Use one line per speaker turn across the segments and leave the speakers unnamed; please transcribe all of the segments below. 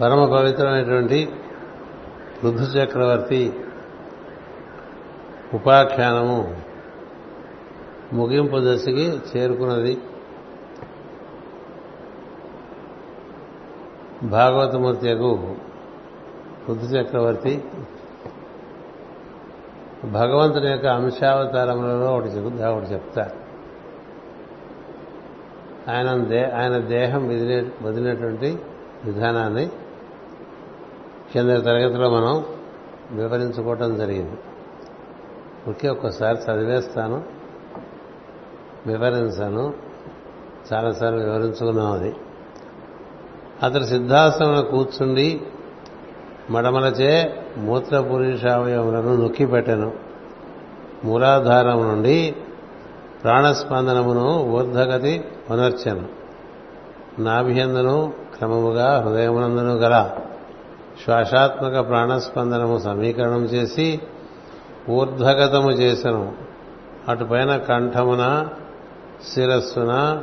పరమ పవిత్రమైనటువంటి బుద్ధు చక్రవర్తి ఉపాఖ్యానము ముగింపు దశకి చేరుకున్నది. భాగవతమూర్తియకు బుద్ధు చక్రవర్తి భగవంతుని యొక్క అంశావతారములలో ఒకటి చెబుతా ఒకటి చెప్తారు ఆయన దే ఆయన దేహం వదిలే వదిలినటువంటి విధానాన్ని కింద తరగతిలో మనం వివరించుకోవటం జరిగింది. ఒకే ఒక్కసారి చదివేస్తాను వివరించాను చాలాసార్లు వివరించుకున్నాం అది. అతడు సిద్ధాసనంలో కూర్చుండి మడమలచే మూత్ర పురుషావయములను నొక్కి పెట్టెను. మూలాధారం నుండి ప్రాణస్పందనమును ఊర్ధగతి పునర్చను నాభియందును క్రమముగా హృదయమునందును గల శ్వాసాత్మక ప్రాణస్పందనము సమీకరణం చేసి ఊర్ధ్వగతము చేసను. అటుపైన కంఠమున శిరస్సున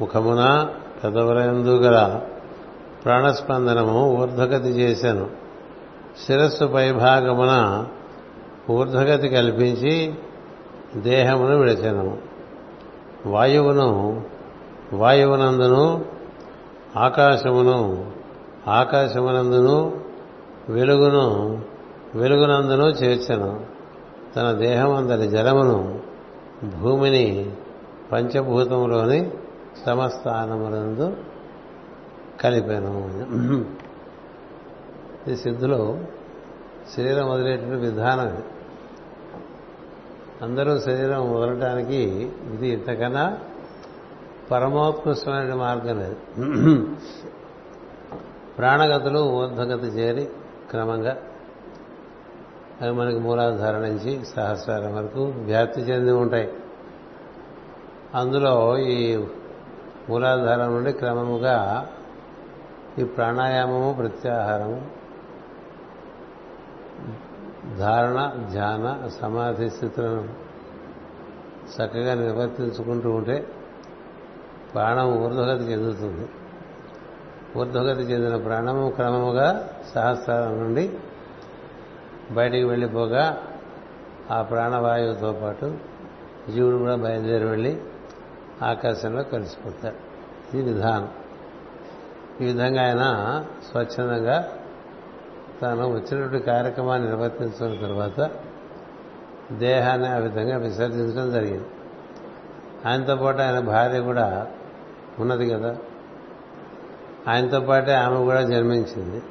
ముఖమున పెదవులందు గల ప్రాణస్పందనము ఊర్ధ్వగతి చేశాను శిరస్సు పైభాగమున ఊర్ధ్వగతి కల్పించి దేహమును విడిచాను. వాయువును వాయువునందును ఆకాశమును ఆకాశమునందును వెలుగును వెలుగునందును చేర్చను. తన దేహమందరి జలమును భూమిని పంచభూతములోని సమస్థానములందు కలిపాను. ఈ సిద్ధులో శరీరం వదిలేటువంటి విధానం అందరూ శరీరం వదలటానికి ఇది ఇంతకన్నా పరమోత్కృష్టమైన మార్గం లేదు. ప్రాణగతులు ఊర్ధగతి చేరి క్రమంగా అవి మనకి మూలాధార నుంచి సహస్రాల వరకు వ్యాప్తి చెంది ఉంటాయి. అందులో ఈ మూలాధారం నుండి క్రమముగా ఈ ప్రాణాయామము ప్రత్యాహారము ధారణ ధ్యాన సమాధి స్థితులను చక్కగా నిర్వర్తించుకుంటూ ఉంటే ప్రాణం ఊర్ధగతి చెందుతుంది. ఊర్ధ్వగతి చెందిన ప్రాణము క్రమముగా సహస్రాల నుండి బయటికి వెళ్ళిపోగా ఆ ప్రాణవాయువుతో పాటు జీవుడు కూడా బయలుదేరి వెళ్ళి ఆకాశంలో కలిసిపోతాడు. ఇది విధానం. ఈ విధంగా ఆయన స్వచ్ఛందంగా తాను వచ్చినటువంటి కార్యక్రమాన్ని నిర్వర్తించిన తర్వాత దేహాన్ని ఆ విధంగా విసర్జించడం జరిగింది. ఆయనతో పాటు ఆయన భార్య కూడా ఉన్నది కదా. ఆయనతో పాటే ఆమె కూడా జన్మించింది.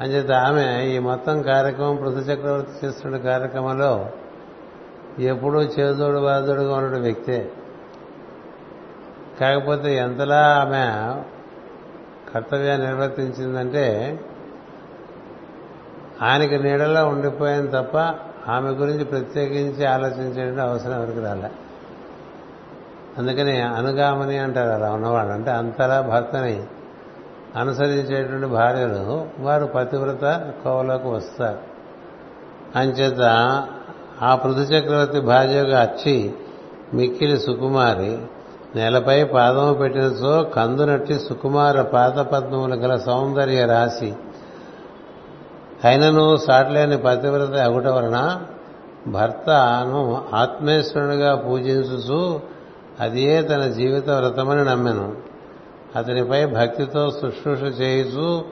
అంచేత ఆమె ఈ మొత్తం కార్యక్రమం పృథు చక్రవర్తి చేస్తున్న కార్యక్రమంలో ఎప్పుడూ చేదోడు వాదోడుగా ఉన్న వ్యక్తే. కాకపోతే ఎంతలా ఆమె కర్తవ్యాన్ని నిర్వర్తించిందంటే ఆయనకి నీడలో ఉండిపోయాను తప్ప ఆమె గురించి ప్రత్యేకించి ఆలోచించే అవసరం ఎవరికి రాలే. అందుకని అనుగామని అంటారు అలా ఉన్నవాళ్ళు. అంటే అంతలా భర్తని అనుసరించేటువంటి భార్యలు వారు పతివ్రత కోవలోకి వస్తారు. అంచేత ఆ పృథు చక్రవర్తి భార్యగా అచ్చి మిక్కిలి సుకుమారి నేలపై పాదము పెట్టినచో కందునట్టి సుకుమార పాదపద్మములు గల సౌందర్య రాశి. అయినను సాటలేని పతివ్రత అగుట వలన భర్తను ఆత్మేశ్వరునిగా పూజించుచు అదే తన జీవిత వ్రతమని నమ్మెను. అతనిపై భక్తితో శుశ్రూష చేయుచు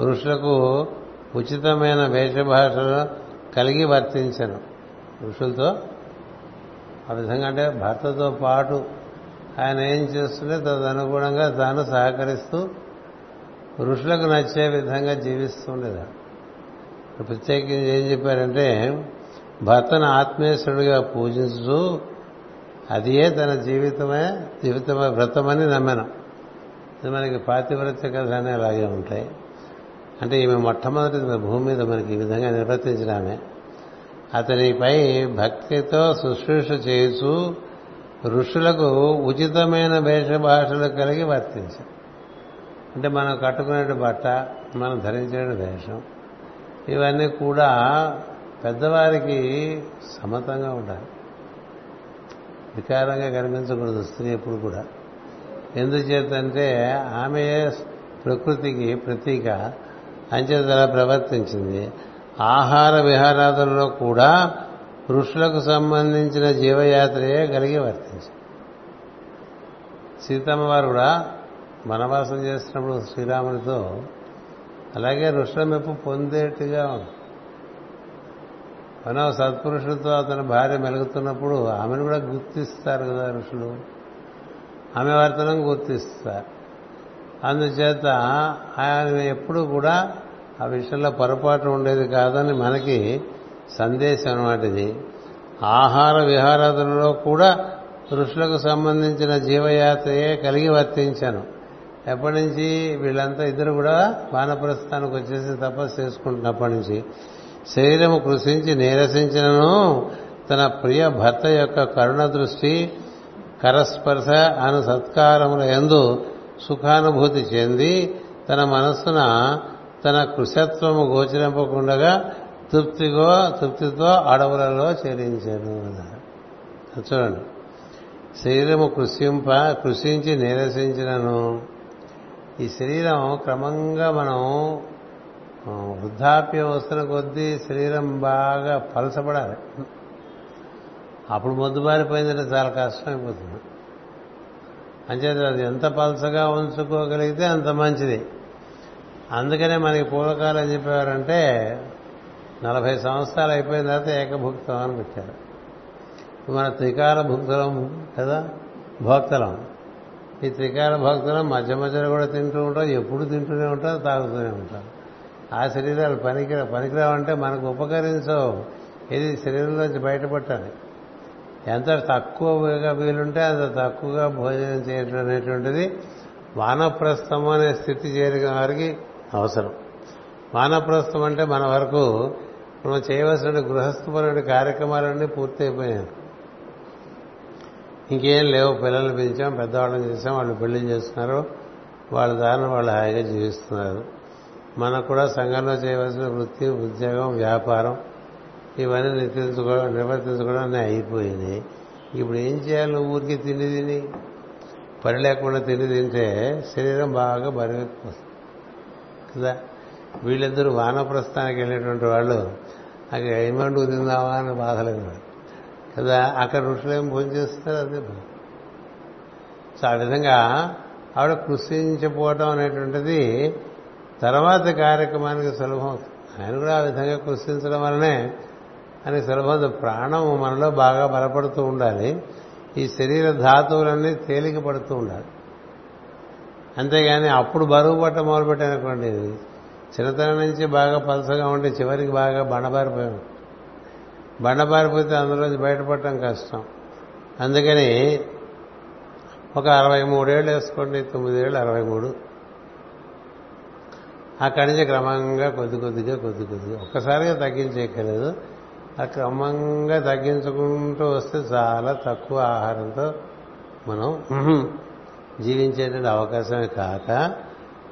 పురుషులకు ఉచితమైన వేషభాషను కలిగి వర్తించను. ఋషులతో ఆ విధంగా అంటే భర్తతో పాటు ఆయన ఏం చేస్తుంటే తదనుగుణంగా తాను సహకరిస్తూ పురుషులకు నచ్చే విధంగా జీవిస్తుండేదా ప్రత్యేకించి ఏం చెప్పారంటే భర్తను ఆత్మీయసుడిగా పూజించు అదియే తన జీవితమే జీవితమే వ్రతమని నమ్మాను. ఇది మనకి పాతివ్రత్య కథలు అలాగే ఉంటాయి. అంటే ఈమె మొట్టమొదటి భూమి మీద మనకి ఈ విధంగా నిర్వర్తించినామే అతనిపై భక్తితో శుశ్రూష చేస్తూ ఋషులకు ఉచితమైన వేషభాషలు కలిగి వర్తించారు. అంటే మనం కట్టుకునే బట్ట మనం ధరించే వేషం ఇవన్నీ కూడా పెద్దవారికి సమతంగా ఉండాలి. వికారంగా కనిపించకూడదు స్త్రీ ఎప్పుడు కూడా. ఎందుచేతంటే ఆమె ప్రకృతికి ప్రతీక అంచేత అలా ప్రవర్తించింది. ఆహార విహారాదుల్లో కూడా ఋషులకు సంబంధించిన జీవయాత్రయే కలిగి వర్తించింది. సీతమ్మ వారు కూడా వనవాసం చేసినప్పుడు శ్రీరామునితో అలాగే ఋషుల మెప్పు పొందేట్టుగా ఉంది. మనం సత్పురుషులతో అతని భార్య మెలుగుతున్నప్పుడు ఆమెను కూడా గుర్తిస్తారు కదా ఋషులు. ఆమె వర్తనం గుర్తిస్తారు. అందుచేత ఆయన ఎప్పుడు కూడా ఆ విషయంలో పొరపాటు ఉండేది కాదని మనకి సందేశం అనమాట ఇది. ఆహార విహారాదులలో కూడా ఋషులకు సంబంధించిన జీవయాత్రయే కలిగి వర్తించాను. ఎప్పటి నుంచి వీళ్ళంతా ఇద్దరు కూడా వానప్రస్థానికి వచ్చేసి తపస్సు చేసుకుంటున్నప్పటి నుంచి. శరీరము కృషించి నీరసించినను తన ప్రియ భర్త యొక్క కరుణ దృష్టి కరస్పర్శ అను సత్కారముల ఎందు సుఖానుభూతి చెంది తన మనస్సున తన కృషత్వము గోచరింపకుండగా తృప్తిగో తృప్తితో అడవులలో చెల్లించాను చూడండి. శరీరము కృషింప కృషించి నీరసించినను. ఈ శరీరం క్రమంగా మనం వృద్ధాప్యం వస్తున్న కొద్దీ శరీరం బాగా పలసపడాలి అప్పుడు మొద్దుబారిపోయిందంటే చాలా కష్టం అయిపోతుంది అంచేత అది ఎంత పలసగా ఉంచుకోగలిగితే అంత మంచిది. అందుకనే మనకి పూర్వకాలం ఏం చెప్పేవారంటే నలభై సంవత్సరాలు అయిపోయిన తర్వాత ఏకభుక్తం అని పెట్టారు. మన త్రికాల భుక్తలం కదా భోక్తలం. ఈ త్రికాల భోక్తలం మధ్య మధ్యలో కూడా తింటూ ఉంటాం ఎప్పుడు తింటూనే ఉంటాం తాగుతూనే ఉంటాం ఆ శరీరాలు పనికి పనికిరావంటే మనకు ఉపకరించవు. ఇది శరీరంలోంచి బయటపట్టాలి. ఎంత తక్కువగా వీలుంటే అంత తక్కువగా భోజనం చేయటం అనేటువంటిది వానప్రస్థం అనే స్థితి చేరిన వారికి అవసరం. వానప్రస్థం అంటే మన వరకు మనం చేయవలసిన గృహస్థపరమైన కార్యక్రమాలన్నీ పూర్తయిపోయాయి. ఇంకేం లేవు. పిల్లల్ని పెంచాం పెద్దవాళ్ళని చేసాం వాళ్ళు పెళ్ళి చేస్తున్నారు వాళ్ళ దారిని వాళ్ళు హాయిగా జీవిస్తున్నారు. మనకు కూడా సంఘంలో చేయవలసిన వృత్తి ఉద్యోగం వ్యాపారం ఇవన్నీ నిర్వర్తించుకోవడం నిర్వర్తించుకోవడం అన్నీ అయిపోయినాయి ఇప్పుడు ఏం చేయాలి ఊరికి తిండి తిని? పని లేకుండా తిండి తింటే శరీరం బాగా బరువెక్కిపోతుంది కదా? వీళ్ళిద్దరూ వానప్రస్థానికి వెళ్ళేటువంటి వాళ్ళు అక్కడ ఏమంటూ తిందామా? అని బాధలేదు కదా? అక్కడ ఋషులేం భోజనం చేస్తారు? అదే సో ఆ విధంగా ఆవిడ కృషించిపోవటం అనేటువంటిది తర్వాత కార్యక్రమానికి సులభం. ఆయన కూడా ఆ విధంగా కృషించడం వలనే అని సులభం. ప్రాణం మనలో బాగా బలపడుతూ ఉండాలి. ఈ శరీర ధాతువులన్నీ తేలిక పడుతూ ఉండాలి. అంతేగాని అప్పుడు బరువు పట్ట మొదలుపెట్టానుకోండి చిన్నతనం నుంచి బాగా పలసగా ఉండి చివరికి బాగా బండబారిపోయాం బండబారిపోతే అందులోంచి బయటపడటం కష్టం. అందుకని ఒక అరవై మూడేళ్ళు వేసుకోండి తొమ్మిదేళ్ళు అరవై మూడు. అక్కడి నుంచి క్రమంగా కొద్ది కొద్దిగా కొద్ది కొద్దిగా. ఒక్కసారిగా తగ్గించేయక్కర్లేదు. ఆ క్రమంగా తగ్గించుకుంటూ వస్తే చాలా తక్కువ ఆహారంతో మనం జీవించేటువంటి అవకాశమే కాక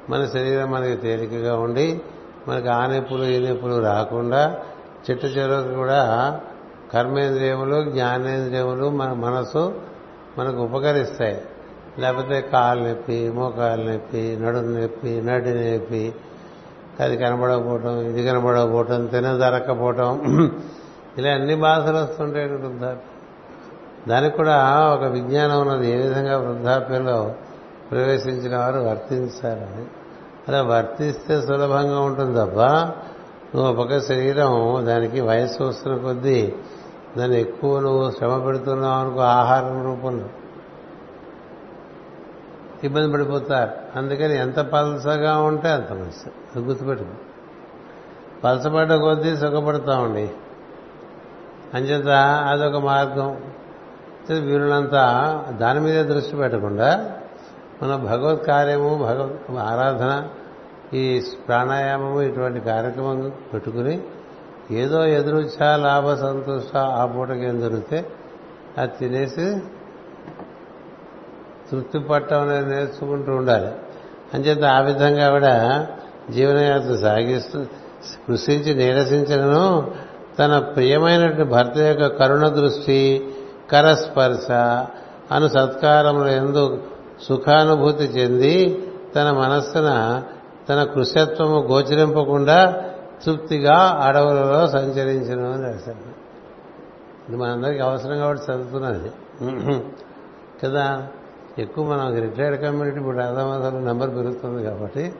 మన శరీరం మనకి తేలికగా ఉండి మనకు ఆ నొప్పులు ఈ నొప్పులు రాకుండా చెట్టు చివరకు కూడా కర్మేంద్రియములు జ్ఞానేంద్రియములు మన మనసు మనకు ఉపకరిస్తాయి. లేకపోతే కాలు నొప్పి మోకాలు నొప్పి నడుము నొప్పి నడి నొప్పి అది కనబడకపోవటం ఇది కనబడకపోవటం తినదరకపోవటం ఇలా అన్ని బాధలు వస్తుంటాయి వృద్ధాప్యం. దానికి కూడా ఒక విజ్ఞానం ఉన్నది. ఏ విధంగా వృద్ధాప్యంలో ప్రవేశించిన వారు వర్తించాలని. అలా వర్తిస్తే సులభంగా ఉంటుంది తప్ప నువ్వు ఒక శరీరం దానికి వయస్సు వస్తున్న కొద్దీ దాన్ని ఎక్కువ నువ్వు శ్రమ పెడుతున్నావు అనుకో ఆహారం రూపంలో. ఇబ్బంది పడిపోతారు. అందుకని ఎంత పలసగా ఉంటే అంత మంచిది అది గుర్తుపెట్టుకో. పలసపడ్డ కొద్దీ సుఖపడతామండి అంచేత అదొక మార్గం. వీరులంతా దాని మీదే దృష్టి పెట్టకుండా మన భగవత్ కార్యము భగవత్ ఆరాధన ఈ ప్రాణాయామము ఇటువంటి కార్యక్రమం పెట్టుకుని ఏదో ఎదురుచ్చా లాభ సంతోష ఆ పూటకి ఏం దొరికితే అది తినేసి తృప్తి పట్టం అనేది నేర్చుకుంటూ ఉండాలి. అంచేత ఆ విధంగా ఆవిడ జీవనయాత్ర సాగిస్తూ కృషించి నీరసించడను తన ప్రియమైనటువంటి భర్త యొక్క కరుణ దృష్టి కరస్పర్శ అను సత్కారముల ఎందు సుఖానుభూతి చెంది తన మనస్సున తన కృషత్వము గోచరింపకుండా తృప్తిగా అడవులలో సంచరించను అని రాశారు. ఇది మనందరికీ అవసరం కాబట్టి చదువుతున్నది. కదా? ఎక్కువ మనం రిటైర్డ్ కమ్యూనిటీ ఇప్పుడు అర్థమవుతున్న నెంబర్ పెరుగుతుంది కాబట్టి.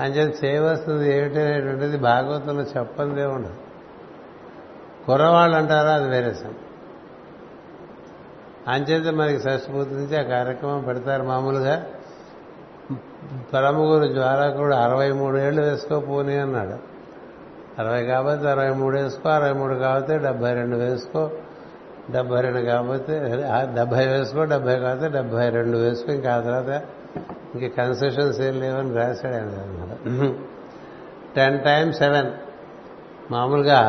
అంచేది చేయవలసింది ఏమిటనేటువంటిది భాగవతంలో చెప్పందే ఉండదు. కుర్రవాళ్ళు అంటారా అది వేరే సంగతి. అంచేత మనకి షష్ఠపూర్తి నుంచి ఆ కార్యక్రమం పెడతారు మామూలుగా. పరమగురు జ్వాలకుడు అరవై మూడు ఏళ్ళు వేసుకోపోని అన్నాడు. అరవై కాబట్టి అరవై మూడు వేసుకో అరవై మూడు కాబట్టి డెబ్బై రెండు వేసుకో. డెబ్బై రెండు కాకపోతే డెబ్బై వేసుకో డెబ్బై కాకపోతే డెబ్బై రెండు వేసుకో ఇంకా ఆ తర్వాత ఇంక కన్సెషన్స్ ఏం లేవని రాశాడు ఆయన టెన్ టైమ్స్ సెవెన్. మామూలుగా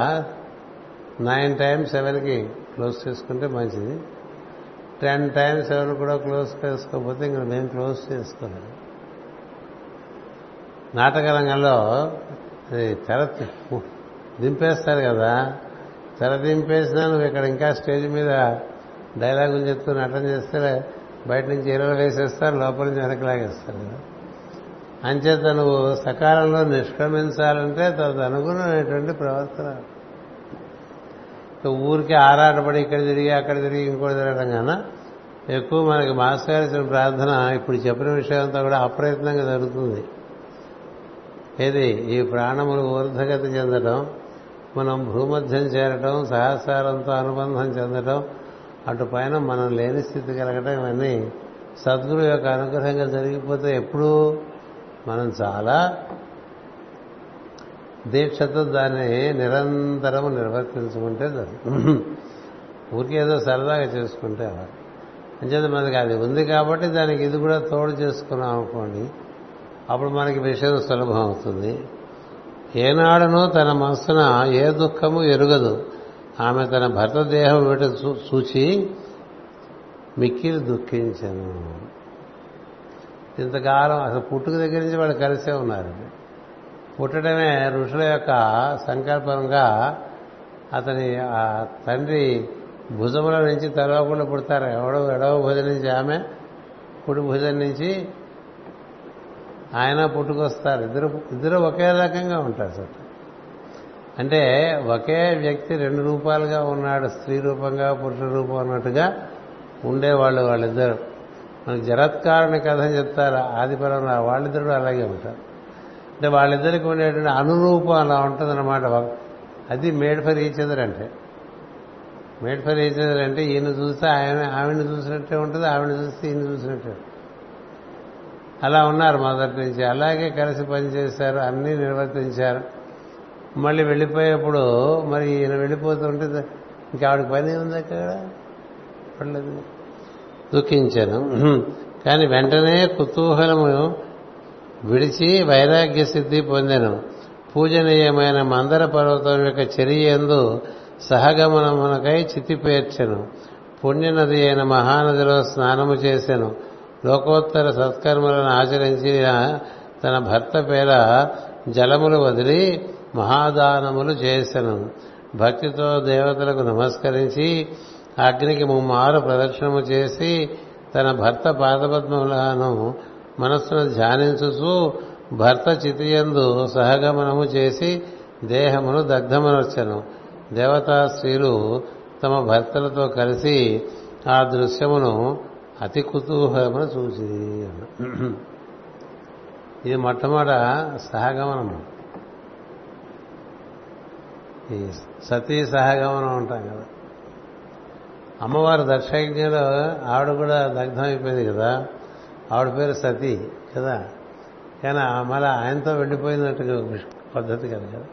నైన్ టైమ్స్ సెవెన్కి క్లోజ్ చేసుకుంటే మంచిది. టెన్ టైమ్స్ సెవెన్ కూడా క్లోజ్ చేసుకోకపోతే ఇంకా మేము క్లోజ్ చేసుకోలేదు నాటక రంగంలో తెర దింపేస్తారు కదా. తెర దింపేసినా నువ్వు ఇక్కడ ఇంకా స్టేజ్ మీద డైలాగులు చెప్తూ నటన చేస్తే బయట నుంచి ఎరువులు వేసేస్తారు లోపల నుంచి వెనక్కి లాగేస్తారు కదా. అంచేత నువ్వు సకాలంలో నిష్క్రమించాలంటే తనకు అనుగుణమైనటువంటి ప్రవర్తన. ఊరికి ఆరాటపడి ఇక్కడ తిరిగి అక్కడ తిరిగి ఇంకోటి తిరగడం కన్నా ఎక్కువ మనకి మాస్టర్ గారు ఇచ్చిన ప్రార్థన ఇప్పుడు చెప్పిన విషయం అంతా కూడా అప్రయత్నంగా జరుగుతుంది. ఏది? ఈ ప్రాణములు ఊర్ధగతి చెందడం మనం భూమధ్యం చేరటం సహసారంతో అనుబంధం చెందటం అటు పైన మనం లేని స్థితి కలగటం ఇవన్నీ సద్గురు యొక్క అనుగ్రహంగా జరిగిపోతే ఎప్పుడూ మనం చాలా దీక్షతో దాన్ని నిరంతరము నిర్వర్తించుకుంటే ఊరికేదో ఏదో సరదాగా చేసుకుంటే అంచేత మనకి అది ఉంది కాబట్టి దానికి ఇది కూడా తోడు చేసుకున్నాం అనుకోండి అప్పుడు మనకి విషయం సులభం అవుతుంది. ఏనాడనో తన మనసున ఏ దుఃఖము ఎరుగదు. ఆమె తన భర్త దేహం వీట చూచి మిక్కిలి దుఃఖించను. ఇంతకాలం అసలు పుట్టుక దగ్గర నుంచి వాళ్ళు కలిసే ఉన్నారు. పుట్టడమే ఋషుల యొక్క సంకల్పంగా అతని ఆ తండ్రి భుజముల నుంచి తలవకుండా పుడతారు. ఎవడో ఎడవ భుజం నుంచి ఆమె కుడి భుజం నుంచి ఆయన పుట్టుకొస్తారు. ఇద్దరు ఇద్దరు ఒకే రకంగా ఉంటారు సార్. అంటే ఒకే వ్యక్తి రెండు రూపాలుగా ఉన్నాడు స్త్రీ రూపంగా పురుష రూపం అన్నట్టుగా ఉండేవాళ్ళు వాళ్ళిద్దరు. మనకి జరత్కారుని కథ చెప్తారు ఆదిపరం వాళ్ళిద్దరు అలాగే ఉంటారు. అంటే వాళ్ళిద్దరికి ఉండేటువంటి అనురూపం అలా ఉంటుందన్నమాట. అది మేడ్ ఫర్ ఈచ్ అదర్ అంటే. మేడ్ ఫర్ ఈచ్ అదర్ అంటే ఈయన చూస్తే ఆయన ఆవిడని చూసినట్టే ఉంటుంది ఆవిడ చూస్తే ఈయన చూసినట్టే అలా ఉన్నారు మొదటి నుంచి. అలాగే కలిసి పనిచేశారు అన్నీ నిర్వర్తించారు. మళ్ళీ వెళ్ళిపోయేప్పుడు మరి ఈయన వెళ్ళిపోతుంటే ఇంకా ఆవిడకి పని ఉంది అక్కడ? పడలేదు దుఃఖించాను. కానీ వెంటనే కుతూహలము విడిచి వైరాగ్య సిద్ధి పొందాను. పూజనీయమైన మందర పర్వతం యొక్క చెరియందు సహగమనమునకై చితిపేర్చను. పుణ్యనది అయిన మహానదిలో స్నానము చేశాను లోకోత్తర సత్కర్మలను ఆచరించిన తన భర్త పేర జలములు వదిలి మహాదానములు చేశాను భక్తితో దేవతలకు నమస్కరించి అగ్నికి ముమ్మారు ప్రదక్షిణము చేసి తన భర్త పాదపద్మములను మనస్సును ధ్యానించుచు భర్త చితియందు సహగమనము చేసి దేహమును దగ్ధమనొచ్చను దేవతా స్త్రీలు తమ భర్తలతో కలిసి ఆ దృశ్యమును అతి కుతూహలమున చూసి ఇది మొట్టమొదట సహగమనము. ఈ సతీ సహగమనం ఉంటాం కదా. అమ్మవారు దక్షయజ్ఞలో ఆవిడ కూడా దగ్ధం అయిపోయింది కదా. ఆవిడ పేరు సతీ కదా. కానీ మళ్ళీ ఆయనతో వెళ్ళిపోయినట్టు పద్ధతి కదా కదా.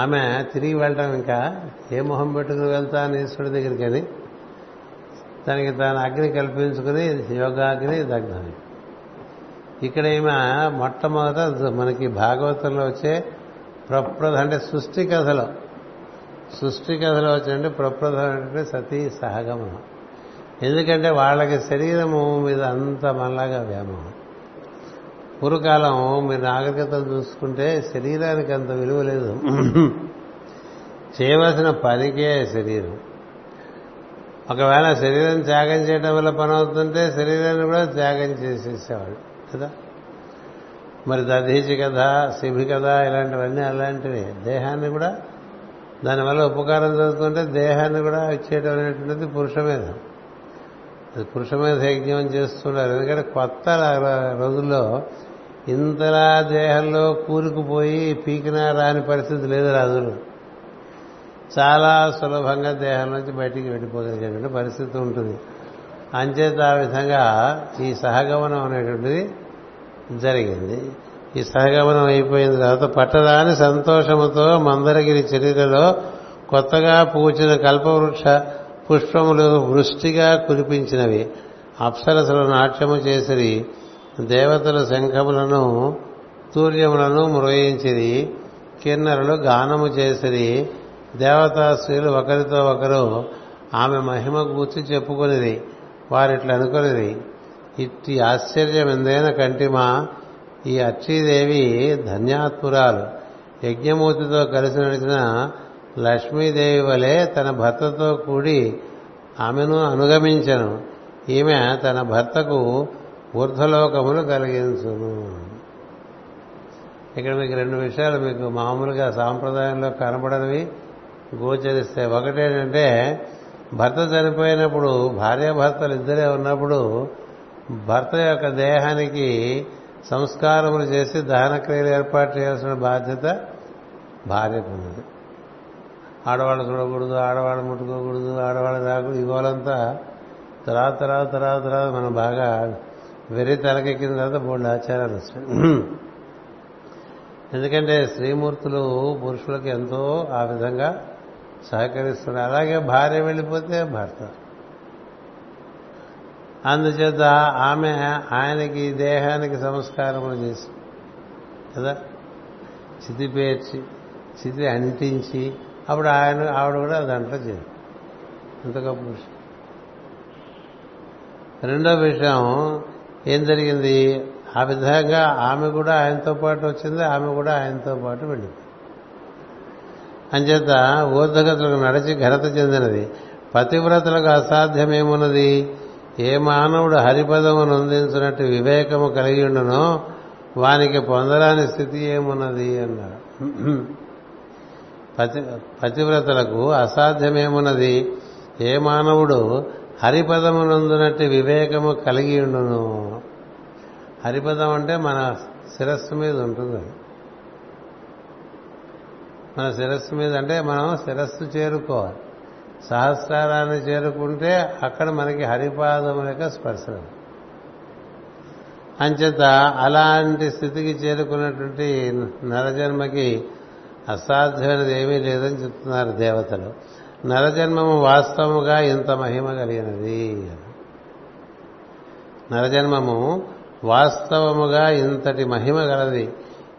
ఆమె తిరిగి వెళ్ళటం ఇంకా ఏ మొహం పెట్టుకుని వెళ్తా ఈశ్వరుడి దగ్గరికి అని దానికి తాను అగ్ని కల్పించుకుని యోగాగ్ని దగ్ధం. ఇక్కడ ఈమె మొట్టమొదట మనకి భాగవతంలో వచ్చే ప్రప్రథ అంటే సృష్టి కథలో. సృష్టి కథలో వచ్చే ప్రప్రథం అంటే సతీ సహగమనం ఎందుకంటే వాళ్ళకి శరీరము మీద అంత మనలాగా వ్యామోహం పూర్వకాలం మీరు నాగరికతను చూసుకుంటే శరీరానికి అంత విలువ లేదు. చేయవలసిన పనికే శరీరం. ఒకవేళ శరీరం త్యాగం చేయడం వల్ల పని అవుతుంటే శరీరాన్ని కూడా త్యాగం చేసేసేవాడు కదా? మరి దధీచి కథ శిభి కథ ఇలాంటివన్నీ అలాంటివి. దేహాన్ని కూడా దానివల్ల ఉపకారం జరుగుతుంటే దేహాన్ని కూడా ఇచ్చేయడం అనేటువంటిది పురుషమేధం. అది పురుషమేధ యజ్ఞం చేస్తున్నారు. ఎందుకంటే కొత్త రోజుల్లో ఇంతలా దేహంలో కూరుకుపోయి పీకినా రాని పరిస్థితి లేదు రాజులు. చాలా సులభంగా దేహం నుంచి బయటికి వెళ్ళిపోగలిగేటువంటి పరిస్థితి ఉంటుంది. అంచేత ఆ విధంగా ఈ సహగమనం అనేటువంటిది జరిగింది. ఈ సహగమనం అయిపోయిన తర్వాత పట్టరాని సంతోషముతో మందరగిరి చరిత్రలో కొత్తగా పూచిన కల్పవృక్ష పుష్పములు వృష్టిగా కురిపించినవి. అప్సరసలు నాట్యము చేసిరి దేవతల శంఖములను తూర్యములను మురయించిరి కిన్నరులు గానము చేసిరి దేవతా స్త్రీలు ఒకరితో ఒకరు ఆమె మహిమ గూర్చి చెప్పుకొనిది వారిట్లు అనుకునిది ఇట్టి ఆశ్చర్యం ఎందైన కంటిమా ఈ అక్షీదేవి ధన్యాత్మురాలు. యజ్ఞమూర్తితో కలిసి నడిచిన లక్ష్మీదేవి వలె తన భర్తతో కూడి ఆమెను అనుగమించను. ఈమె తన భర్తకు ఊర్ధ్వలోకములు కలిగించును. ఇక్కడ మీకు రెండు విషయాలు మీకు మామూలుగా సాంప్రదాయంలో కనబడనివి గోచరిస్తాయి ఒకటేంటంటే భర్త చనిపోయినప్పుడు భార్యాభర్తలు ఇద్దరే ఉన్నప్పుడు భర్త యొక్క దేహానికి సంస్కారములు చేసి దహనక్రియలు ఏర్పాటు చేయాల్సిన బాధ్యత భార్యకు ఉన్నది. ఆడవాళ్ళు చూడకూడదు ఆడవాళ్ళు ముట్టుకోకూడదు ఆడవాళ్ళు రాకూడదు ఇవాళంతా తర్వాత తర్వాత తర్వాత తర్వాత మనం బాగా వెర్రి తలకెక్కిన తర్వాత బోల్డ్ ఆచారాలు వస్తాయి. ఎందుకంటే స్త్రీమూర్తులు పురుషులకు ఎంతో ఆ విధంగా సహకరిస్తున్నారు అలాగే భార్య వెళ్ళిపోతే భర్త. అందుచేత ఆమె ఆయనకి దేహానికి సంస్కారములు చేసి కదా? చితి పేర్చి చితి అంటించి అప్పుడు ఆయన ఆవిడ కూడా దాంట్లో చేరు. ఇంత గొప్ప విషయం. రెండో విషయం ఏం జరిగింది? ఆ విధంగా ఆమె కూడా ఆయనతో పాటు వచ్చింది ఆమె కూడా ఆయనతో పాటు వెళ్ళింది. అంచేత ఊర్ధగతులకు నడిచి ఘనత చెందినది. పతివ్రతలకు అసాధ్యమేమున్నది? ఏ మానవుడు హరిపదమును అందించినట్టు వివేకము కలిగి ఉండునో వానికి పొందరాని స్థితి ఏమున్నది అన్నారు పతి పతివ్రతలకు అసాధ్యమేమున్నది? ఏ మానవుడు హరిపదమునందునట్టు వివేకము కలిగి ఉండును? హరిపదం అంటే మన శిరస్సు మీద ఉంటుంది మన శిరస్సు మీద అంటే మనం శిరస్సు చేరుకోవాలి. సహస్రారాన్ని చేరుకుంటే అక్కడ మనకి హరిపాదం యొక్క స్పర్శ. అంచేత అలాంటి స్థితికి చేరుకున్నటువంటి నరజన్మకి అసాధ్యమైనది ఏమీ లేదని చెప్తున్నారు దేవతలు. నరజన్మము వాస్తవముగా ఇంత మహిమ కలిగినది నరజన్మము వాస్తవముగా ఇంతటి మహిమ గలది.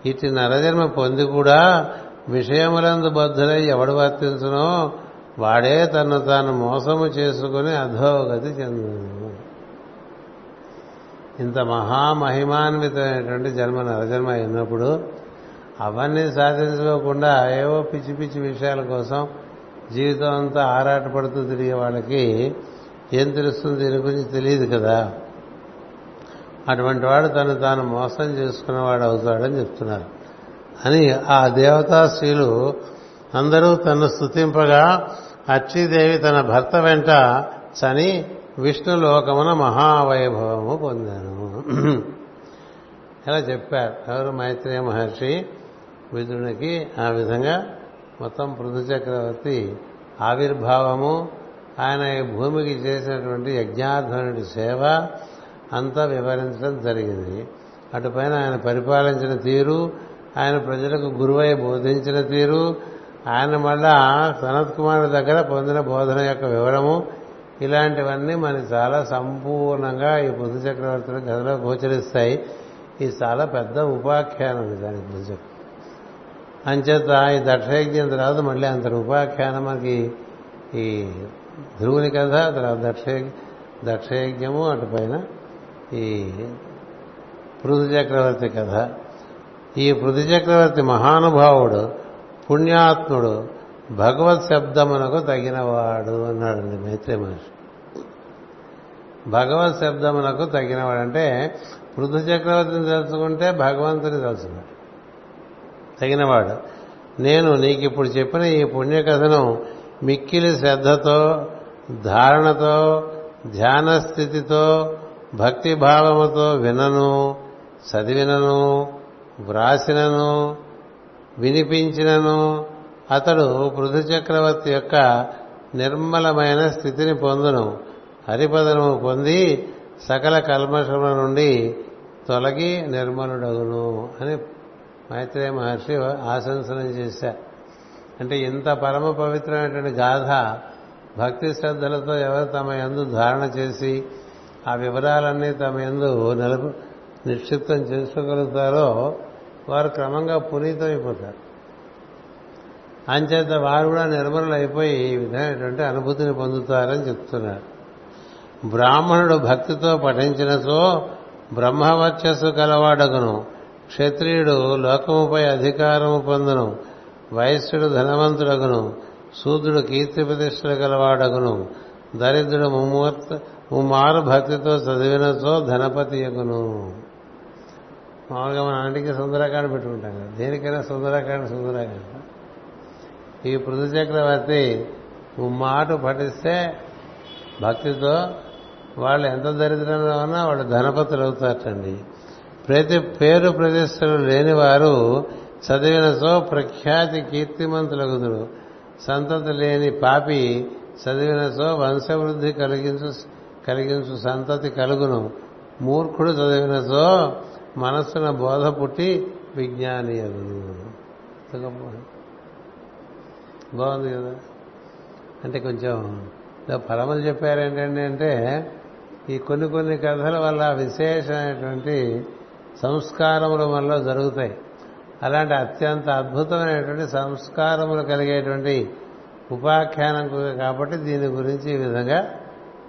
ఇటు నరజన్మ పొంది కూడా విషయములందు బద్ధులై ఎవడు వర్తించునో వాడే తను తాను మోసము చేసుకుని అధోగతి చెందును. ఇంత మహామహిమాన్వితమైనటువంటి జన్మ నరజన్మ అయినప్పుడు అవన్నీ సాధించుకోకుండా ఏవో పిచ్చి పిచ్చి విషయాల కోసం జీవితం అంతా ఆరాటపడుతూ తిరిగే వాళ్ళకి ఏం తెలుస్తుంది? దీని గురించి తెలియదు కదా. అటువంటి వాడు తను తాను మోసం చేసుకున్నవాడు అవుతాడని చెప్తున్నారు. అని ఆ దేవతా స్త్రీలు అందరూ తను స్థుతింపగా అచ్చిదేవి తన భర్త వెంట చని విష్ణులోకమున మహావైభవము పొందాను. ఇలా చెప్పారు. ఎవరు మైత్రేయ మహర్షి విదునికి ఆ విధంగా మొత్తం పృథు చక్రవర్తి ఆవిర్భావము ఆయన ఈ భూమికి చేసినటువంటి యజ్ఞాధ్వనుడి సేవ అంతా వివరించడం జరిగింది. అటుపైన ఆయన పరిపాలించిన తీరు ఆయన ప్రజలకు గురువై బోధించిన తీరు. ఆయన మళ్ళా సనత్ కుమార్ దగ్గర పొందిన బోధన యొక్క వివరము. ఇలాంటివన్నీ మనకి చాలా సంపూర్ణంగా ఈ బుద్ధ చక్రవర్తుల గదిలో గోచరిస్తాయి. ఇది చాలా పెద్ద ఉపాఖ్యానం దానికి బుద్ధ అంచేత ఈ దక్షయజ్ఞం తర్వాత మళ్ళీ అంత ఉపాఖ్యానం మనకి ఈ ధ్రువుని కథ తర్వాత దక్ష దక్షయజ్ఞము అటుపైన ఈ పృథు చక్రవర్తి కథ. ఈ పృథు చక్రవర్తి మహానుభావుడు పుణ్యాత్ముడు భగవత్ శబ్దమునకు తగినవాడు అన్నాడండి మైత్రి మహర్షి. భగవత్ శబ్దమునకు తగినవాడు అంటే పృథు చక్రవర్తిని తెలుసుకుంటే భగవంతుని తెలుసుకున్నాడు తగినవాడు. నేను నీకు ఇప్పుడు చెప్పిన ఈ పుణ్యకథను మిక్కిలి శ్రద్ధతో ధారణతో ధ్యాన స్థితితో భక్తి భావముతో వినను చదివినను వ్రాసినను వినిపించినను అతడు పృథు చక్రవర్తి యొక్క నిర్మలమైన స్థితిని పొందును. హరిపదను పొంది సకల కల్మషముల నుండి తొలగి నిర్మలుడగును అని మైత్రేయ మహర్షి ఆశంసనం చేశారు. అంటే ఇంత పరమ పవిత్రమైనటువంటి గాథ భక్తి శ్రద్ధలతో ఎవరు తమ ఎందు ధారణ చేసి ఆ వివరాలన్నీ తమ ఎందు నిలబ నిక్షిప్తం చేసుకోగలుగుతారో వారు క్రమంగా పునీతమైపోతారు. అంచేత వారు కూడా నిర్మలైపోయి ఈ విధమైనటువంటి అనుభూతిని పొందుతారని చెప్తున్నారు. బ్రాహ్మణుడు భక్తితో పఠించినచో బ్రహ్మవర్చస్సు కలవాడగును. క్షత్రియుడు లోకముపై అధికారము పొందును. వైశ్యుడు ధనవంతుడగును. శూద్రుడు కీర్తి ప్రతిష్టలు కలవాడగును. దరిద్రుడు ముమ్మూర్త ముమ్మారు భక్తితో చదివినచో ధనపతి యగును మామూలుగా మన ఆంటికి సుందరకాండ పెట్టుకుంటాం కదా. దేనికైనా సుందరకాండ సుందరకాండ. ఈ పృథు చక్రవర్తి మాట పఠిస్తే భక్తితో వాళ్ళు ఎంత దరిద్రంలో ఉన్నా వాళ్ళు ధనపతులు అవుతారటండి. ప్రతి పేరు ప్రతిష్టలు లేని వారు చదివిన సో ప్రఖ్యాతి కీర్తిమంతులగుదురు. సంతతి లేని పాపి చదివిన సో వంశవృద్ధి కలిగించు కలిగించు సంతతి కలుగును. మూర్ఖుడు చదివిన సో మనస్సున బోధ పుట్టి విజ్ఞాని అగును బాగుంది కదా? అంటే కొంచెం పరమలు చెప్పారేంటండి అంటే ఈ కొన్ని కొన్ని కథల వల్ల విశేషమైనటువంటి సంస్కారములు వల్ల జరుగుతాయి. అలాంటి అత్యంత అద్భుతమైనటువంటి సంస్కారములు కలిగేటువంటి ఉపాఖ్యానం కాబట్టి దీని గురించి ఈ విధంగా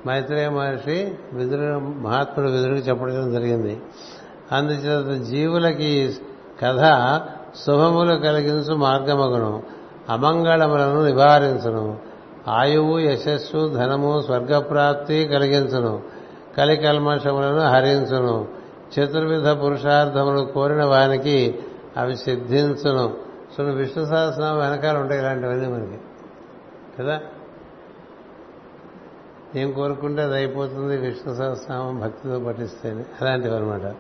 మైత్రేయ మహర్షి విదురు మహాత్ముడు విదురుకు చెప్పడం జరిగింది. అందుచేత జీవులకి కథ శుభములు కలిగించు మార్గమగును. అమంగళములను నివారించును. ఆయువు యశస్సు ధనము స్వర్గప్రాప్తి కలిగించును. కలికల్మషములను హరించును. చతుర్విధ పురుషార్థములు కోరిన వానికి అవి సిద్ధించును. సో విష్ణు సహస్రనామం వెనకాల ఉంటాయి ఇలాంటివన్నీ మనకి. కదా? ఏం కోరుకుంటే అది అయిపోతుంది విష్ణు సహస్రనామం భక్తితో పఠిస్తేనే. అలాంటివి అనమాట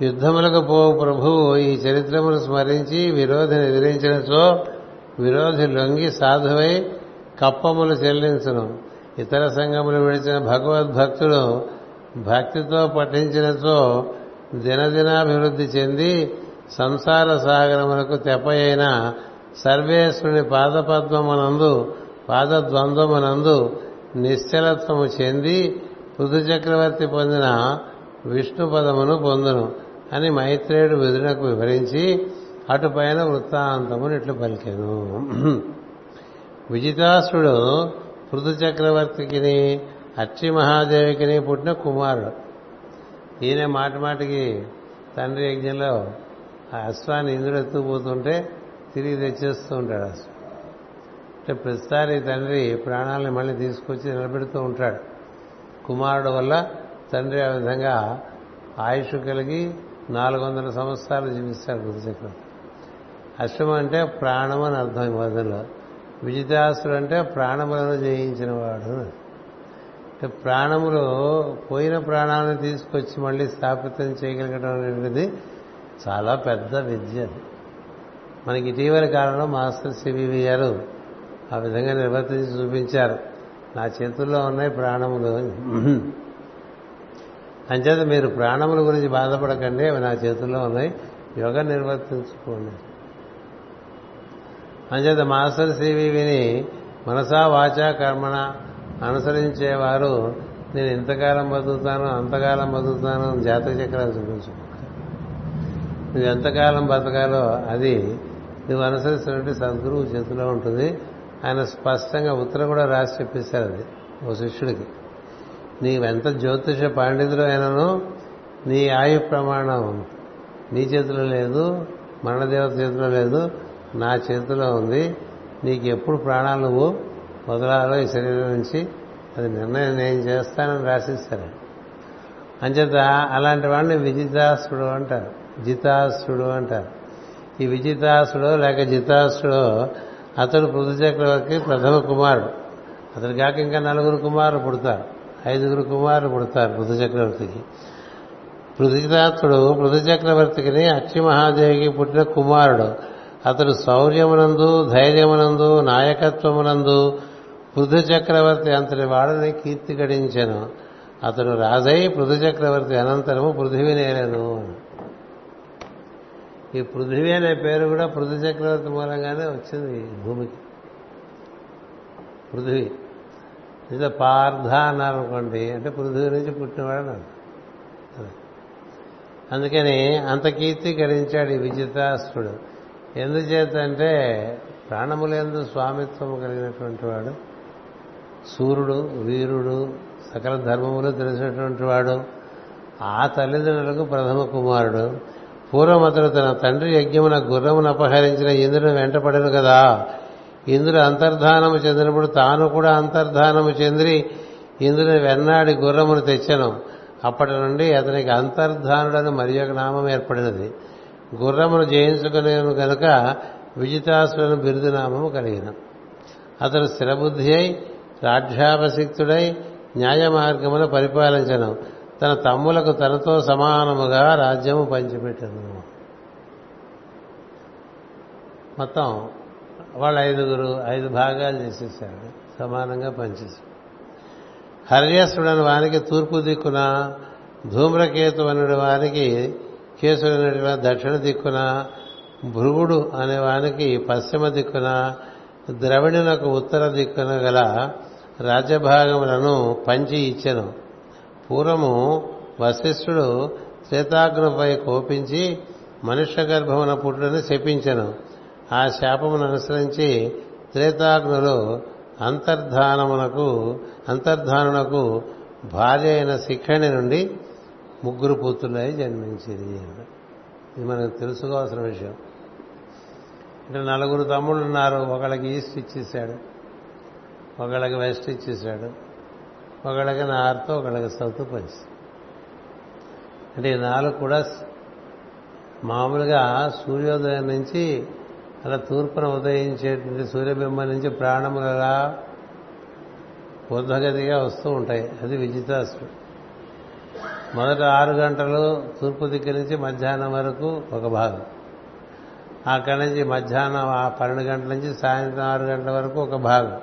యుద్ధములకు పో ప్రభువు ఈ చరిత్రమును స్మరించి విరోధిని ఎదిరించినచో విరోధి లొంగి సాధువై కప్పములు చెల్లించును. ఇతర సంఘములు విడిచిన భగవద్భక్తుడు భక్తితో పఠించినచో దినదినాభివృద్ధి చెంది సంసార సాగరములకు తెప్పయైన సర్వేశ్వరుని పాదపద్మమునందు పాదద్వంద్వమునందు నిశ్చలత్వము చెంది పృథు చక్రవర్తి పొందిన విష్ణు పదమును పొందును అని మైత్రేయుడు విధునకు వివరించి అటుపైన వృత్తాంతమును ఇట్లు పలికెను. విజితాసుడు పృథు చక్రవర్తికిని అచ్చి మహాదేవికిని పుట్టిన కుమారుడు. ఈయన మాటి మాటికి తండ్రి యజ్ఞంలో ఆ అశ్వాన్ని ఇంద్రుడు ఎత్తుకుపోతుంటే తిరిగి తెచ్చేస్తూ ఉంటాడు అశ్వ. అంటే ప్రతిసారి తండ్రి ప్రాణాలను మళ్ళీ తీసుకొచ్చి నిలబెడుతూ ఉంటాడు. కుమారుడు వల్ల తండ్రి ఆ విధంగా ఆయుష్ కలిగి నాలుగు వందల సంవత్సరాలు జీవిస్తాడు బుద్ధచక్రం. అశ్వం అంటే ప్రాణం అని అర్థం ఈ మొదల్లో విజితాసుడు అంటే ప్రాణములను జయించిన వాడు అంటే ప్రాణములు పోయిన ప్రాణాలను తీసుకొచ్చి మళ్ళీ స్థాపితం చేయగలగడం అనేది చాలా పెద్ద విద్య మనకి ఇటీవల కాలంలో మాస్టర్ సివివి గారు ఆ విధంగా నిర్వర్తించి చూపించారు. నా చేతుల్లో ఉన్నాయి ప్రాణములు అంచేత మీరు ప్రాణముల గురించి బాధపడకండి అవి నా చేతుల్లో ఉన్నాయి. యోగ నిర్వర్తించుకోండి. అంచేత మాస్టర్ సివివిని మనసా వాచా కర్మణ అనుసరించేవారు నేను ఇంతకాలం బతుకుతాను అంతకాలం బతుకుతాను జాతక చక్రాలు చూపించు నువ్వు ఎంతకాలం బతకాలో అది నువ్వు అనుసరిస్తున్నట్టు సద్గురువు చేతిలో ఉంటుంది. ఆయన స్పష్టంగా ఉత్తరం కూడా రాసి చెప్పేశారు అది ఓ శిష్యుడికి. నీవెంత జ్యోతిష పాండితుడు అయినను నీ ఆయు ప్రమాణం నీ చేతిలో లేదు మరణదేవత చేతిలో లేదు నా చేతిలో ఉంది. నీకు ఎప్పుడు ప్రాణాలు నువ్వు వదలాలో ఈ శరీరం నుంచి. అది నిర్ణయం నేను చేస్తానని రాసిస్తారు. అంచేత అలాంటి వాడిని విజితాసుడు అంటారు. జితాసుడు అంటారు. ఈ విజితాసుడు లేక జితాసుడు అతడు పృథు చక్రవర్తి ప్రథమ కుమారుడు. అతడు కాక ఇంకా నలుగురు కుమారులు పుడతారు. ఐదుగురు కుమారులు పుడతారు పృథు చక్రవర్తికి పృథితాత్తుడు పృథు చక్రవర్తికి అక్షి మహాదేవికి పుట్టిన కుమారుడు. అతడు శౌర్యమునందు ధైర్యమునందు నాయకత్వమునందు పృథు చక్రవర్తి అంతటి వాడని కీర్తి గడించెను. అతడు రాజై పృథు చక్రవర్తి అనంతరము పృథివీనేలను ఈ పృథివీ అనే పేరు కూడా పృథు చక్రవర్తి మూలంగానే వచ్చింది భూమికి. పృథివీ. ఇది పార్థ అన్నారనుకోండి అంటే పృథివీ నుంచి పుట్టినవాడు అని అందుకని అంత కీర్తి గడించాడు ఈ విజితాసుడు ఎందుచేతంటే ప్రాణములందు స్వామిత్వము కలిగినటువంటి వాడు సూర్యుడు వీరుడు సకల ధర్మములు తెలిసినటువంటి వాడు ఆ తల్లిదండ్రులకు ప్రథమ కుమారుడు. పూర్వం తన తండ్రి యజ్ఞమున గుర్రమును అపహరించిన ఇంద్రుని వెంటపడను కదా. ఇంద్రుడు అంతర్ధానము చెందినప్పుడు తాను కూడా అంతర్ధానము చెంది ఇంద్రుని వెన్నాడి గుర్రమును తెచ్చను. అప్పటి నుండి అతనికి అంతర్ధానుడని మరి ఒక నామం ఏర్పడినది. గుర్రమును జయించుకునేను గనుక విజితాసులను బిరుదునామము కలిగిన. అతను స్థిరబుద్ధి అయి రాజ్యాపసిక్తుడై న్యాయ మార్గమును పరిపాలించను. తన తమ్ములకు తనతో సమానముగా రాజ్యము పంచిపెట్టను. మొత్తం వాళ్ళు ఐదుగురు ఐదు భాగాలు చేసేసారు. సమానంగా పంచేశారు హర్యసుడని వానికి తూర్పు దిక్కున ధూమ్రకేతు వారికి వానికి కేసుడైన దక్షిణ దిక్కున భృగుడు అనే వానికి పశ్చిమ దిక్కున ద్రవిణునకు ఉత్తర దిక్కున గల రాజ్యభాగములను పంచి ఇచ్చెను. పూర్వము వశిష్ఠుడు త్రేతాగ్నిపై కోపించి మనుష్య గర్భమున పుట్టుడని శపించెను. ఆ శాపమును అనుసరించి త్రేతాగ్నులు అంతర్ధానమునకు అంతర్ధానునకు భార్య అయిన శిఖణి నుండి ముగ్గురు పుత్రులై జన్మించింది ఇది మనకు తెలుసుకోవాల్సిన విషయం. అంటే నలుగురు తమ్ముళ్ళు ఉన్నారు. ఒకళ్ళకి ఈస్ట్ ఇచ్చేశాడు. ఒకళ్ళకి వెస్ట్ ఇచ్చేసాడు ఒకళ్ళకి నార్త్ ఒకళ్ళకి సౌత్ పంచి అంటే ఈ నాలుగు కూడా మామూలుగా సూర్యోదయం నుంచి అలా తూర్పున ఉదయించేటువంటి సూర్యబింబం నుంచి ప్రాణములలా ఊర్ధ్వగతిగా వస్తూ ఉంటాయి. అది విజితాసు మొదట ఆరు గంటలు తూర్పు దిక్కు నుంచి మధ్యాహ్నం వరకు ఒక భాగం. అక్కడి నుంచి మధ్యాహ్నం ఆ పన్నెండు గంటల నుంచి సాయంత్రం ఆరు గంటల వరకు ఒక భాగం.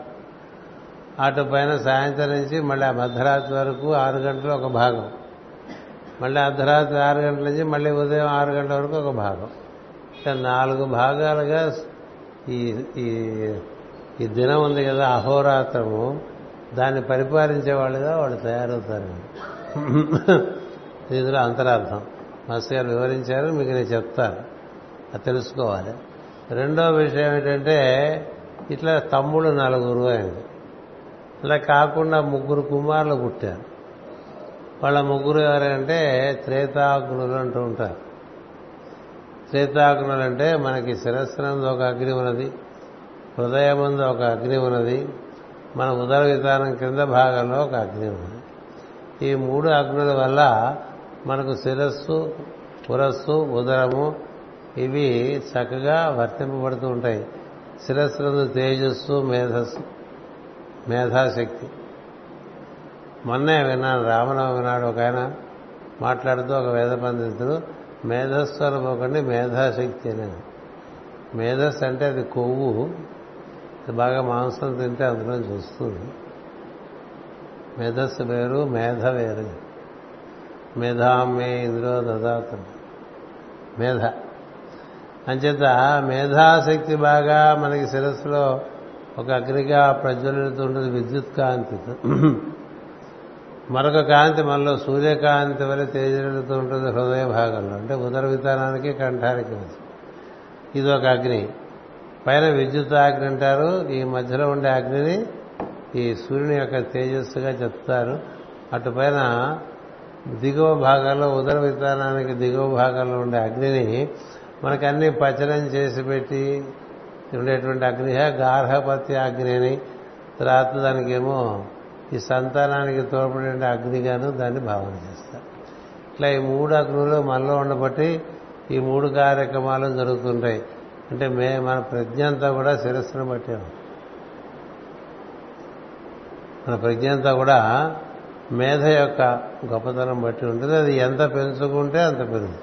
అటు పైన సాయంత్రం నుంచి మళ్ళీ ఆ మధ్యరాత్రి వరకు ఆరు గంటలు ఒక భాగం. మళ్ళీ అర్ధరాత్రి ఆరు గంటల నుంచి మళ్ళీ ఉదయం ఆరు గంటల వరకు ఒక భాగం. నాలుగు భాగాలుగా ఈ ఈ ఈ దినం ఉంది కదా అహోరాత్రము. దాన్ని పరిపాలించే వాళ్ళుగా వాళ్ళు తయారవుతారు. ఇందులో అంతరార్థం. మాస్టర్ గారు వివరించారు మీకు నేను చెప్తాను. అది తెలుసుకోవాలి. రెండో విషయం ఏంటంటే ఇట్లా తమ్ముడు నలుగురు అయింది అలా కాకుండా ముగ్గురు కుమారులు పుట్టారు. వాళ్ళ ముగ్గురు ఎవరంటే త్రేతాగ్నులు అంటూ ఉంటారు. త్రేతాగ్నులు అంటే మనకి శిరస్సునందు ఒక అగ్ని ఉన్నది హృదయమందు ఒక అగ్ని ఉన్నది మన ఉదర విధానం కింద భాగంలో ఒక అగ్ని ఉన్నది. ఈ మూడు అగ్నుల వల్ల మనకు శిరస్సు పురస్సు ఉదరము ఇవి చక్కగా వర్తింపబడుతూ ఉంటాయి. శిరస్సులందు తేజస్సు మేధస్సు మేధాశక్తి. మొన్నే విన్నాను రామనవమి నాడు ఒక ఆయన మాట్లాడుతూ ఒక వేద పండితుడు మేధస్సు ఒకటి మేధాశక్తి అనేది. మేధస్సు అంటే అది కొవ్వు. అది బాగా మాంసం తింటే అందులో చూస్తుంది. మేధస్సు వేరు మేధ వేరు. మేధామే ఇందులో దదాత. మేధ. అంచేత మేధాశక్తి బాగా మనకి శిరస్సులో ఒక అగ్నిగా ప్రజ్వలిస్తూ ఉంటుంది విద్యుత్ కాంతితో. మరొక కాంతి మనలో సూర్యకాంతి వల్ల తేజలుతూ ఉంటుంది హృదయ భాగంలో. అంటే ఉదర విధానానికి కంఠానికి ఇది ఒక అగ్ని. పైన విద్యుత్ అగ్ని అంటారు. ఈ మధ్యలో ఉండే అగ్నిని ఈ సూర్యుని యొక్క తేజస్సుగా చెప్తారు. అటు పైన దిగువ భాగాల్లో ఉదర విధానానికి దిగువ భాగంలో ఉండే అగ్నిని మనకు అన్ని పచనం చేసి పెట్టి ఉండేటువంటి అగ్ని గార్హపత్య అగ్ని అని. తర్వాత దానికేమో ఈ సంతానానికి తోడ్పడే అగ్నిగాను దాన్ని భావన చేస్తారు. ఇట్లా ఈ మూడు అగ్నులు మనలో ఉండబట్టి ఈ మూడు కార్యక్రమాలు జరుగుతుంటాయి. అంటే మే మన ప్రజ్ఞ అంతా కూడా శిరస్సును బట్టి మన ప్రజ్ఞ అంతా కూడా మేధ యొక్క గొప్పతనం బట్టి ఉంటుంది. అది ఎంత పెంచుకుంటే అంత పెరుగుతుంది.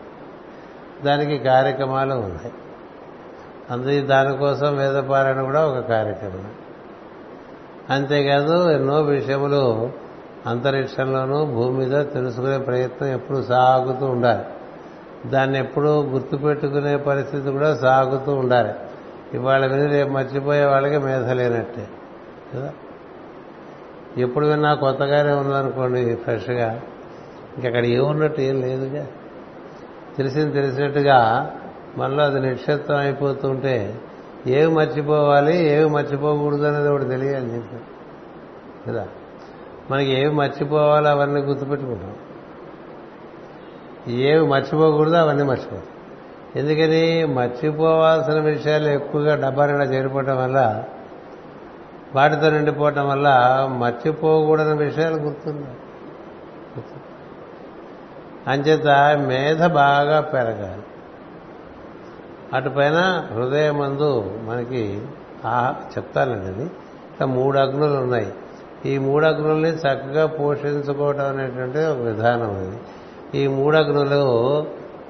దానికి కార్యక్రమాలు ఉన్నాయి. అందుకే దానికోసం వేదపారాయణ కూడా ఒక కార్యక్రమం. అంతేకాదు ఎన్నో విషయములు అంతరిక్షంలోనూ భూమి మీద తెలుసుకునే ప్రయత్నం ఎప్పుడు సాగుతూ ఉండాలి. దాన్ని ఎప్పుడూ గుర్తుపెట్టుకునే పరిస్థితి కూడా సాగుతూ ఉండాలి. ఇవాళ విని రేపు మర్చిపోయే వాళ్ళకి మేధ లేనట్టే. కదా? ఎప్పుడు విన్నా కొత్తగానే ఉందనుకోండి ఫ్రెష్గా. ఇంకక్కడ ఏమున్నట్టు ఏం లేదుగా. తెలిసింది తెలిసినట్టుగా మనలో అది నిక్షిప్తం అయిపోతుంటే ఏవి మర్చిపోవాలి ఏవి మర్చిపోకూడదు అనేది ఒకటి తెలియాలి చెప్పి కదా? మనకి ఏవి మర్చిపోవాలో అవన్నీ గుర్తుపెట్టుకుంటాం. ఏవి మర్చిపోకూడదు అవన్నీ మర్చిపోతాం. ఎందుకని? మర్చిపోవాల్సిన విషయాలు ఎక్కువగా డబ్బా నిండా చేరిపోవటం వల్ల వాటితో నిండిపోవటం వల్ల మర్చిపోకూడని విషయాలు గుర్తున్నాయి అంచేత మేధ బాగా పెరగాలి. అటుపైన హృదయమందు మనకి ఆ చెప్తానండి. అది ఇట్లా మూడు అగ్నులు ఉన్నాయి. ఈ మూడు అగ్నుల్ని చక్కగా పోషించుకోవటం అనేటువంటి ఒక విధానం అది. ఈ మూడు అగ్నులు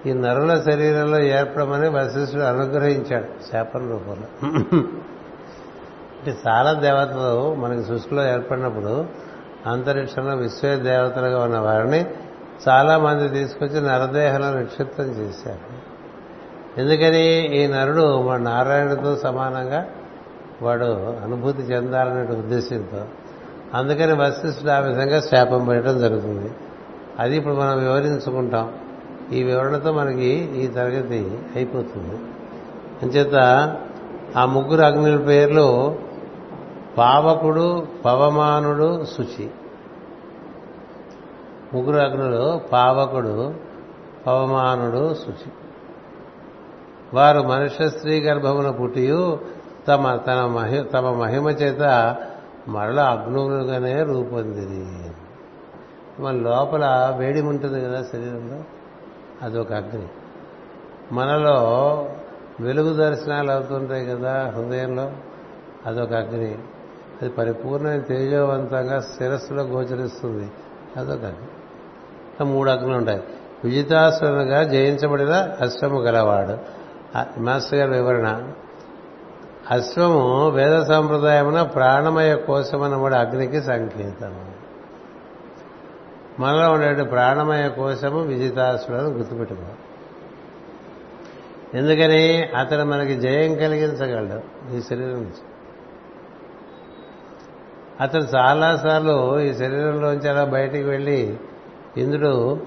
ఈ నరుల శరీరంలో ఏర్పడమని వశిష్ఠుడు అనుగ్రహించాడు శాపన రూపంలో. అంటే చాలా దేవతలు మనకి సృష్టిలో ఏర్పడినప్పుడు అంతరిక్షంలో విశ్వ దేవతలుగా ఉన్న వారిని చాలా మంది తీసుకొచ్చి నరదేహంలో నిక్షిప్తం చేశారు. ఎందుకని ఈ నరుడు వాడు నారాయణుడితో సమానంగా వాడు అనుభూతి చెందాలనే ఉద్దేశంతో అందుకని వశిష్ఠుడు ఆ విధంగా శాపం పెట్టడం జరుగుతుంది. అది ఇప్పుడు మనం వివరించుకుంటాం. ఈ వివరణతో మనకి ఈ తరగతి అయిపోతుంది. అంచేత ఆ ముగ్గురు అగ్నుల పేర్లు పావకుడు పవమానుడు శుచి. ముగ్గురు అగ్నులు పావకుడు పవమానుడు శుచి. వారు మనుష్య స్త్రీ గర్భమున పుట్టియు తమ తన మహి తమ మహిమ చేత మరల అగ్నులుగానే రూపొందిది మన లోపల వేడి ఉంటుంది కదా శరీరంలో? అదొక అగ్ని. మనలో వెలుగు దర్శనాలు అవుతుంటాయి కదా హృదయంలో? అదొక అగ్ని. అది పరిపూర్ణమైన తేజవంతంగా శిరస్సులో గోచరిస్తుంది. అదొక అగ్ని. మూడు అగ్నులు ఉంటాయి విజితాసురునిగా జయించబడిన అశ్రమ గలవాడు. మాస్టర్ గారి వివరణ. అశ్వము వేద సంప్రదాయమున ప్రాణమయ కోశమనబడి అగ్నికి సంకేతం మనలో ఉండే ప్రాణమయ కోశము విజితాసుడని గుర్తుపెట్టుకో. ఎందుకని? అతను మనకి జయం కలిగించగలడు ఈ శరీరం నుంచి. అతను చాలాసార్లు ఈ శరీరంలోంచి అలా బయటికి వెళ్ళి ఇంద్రుడు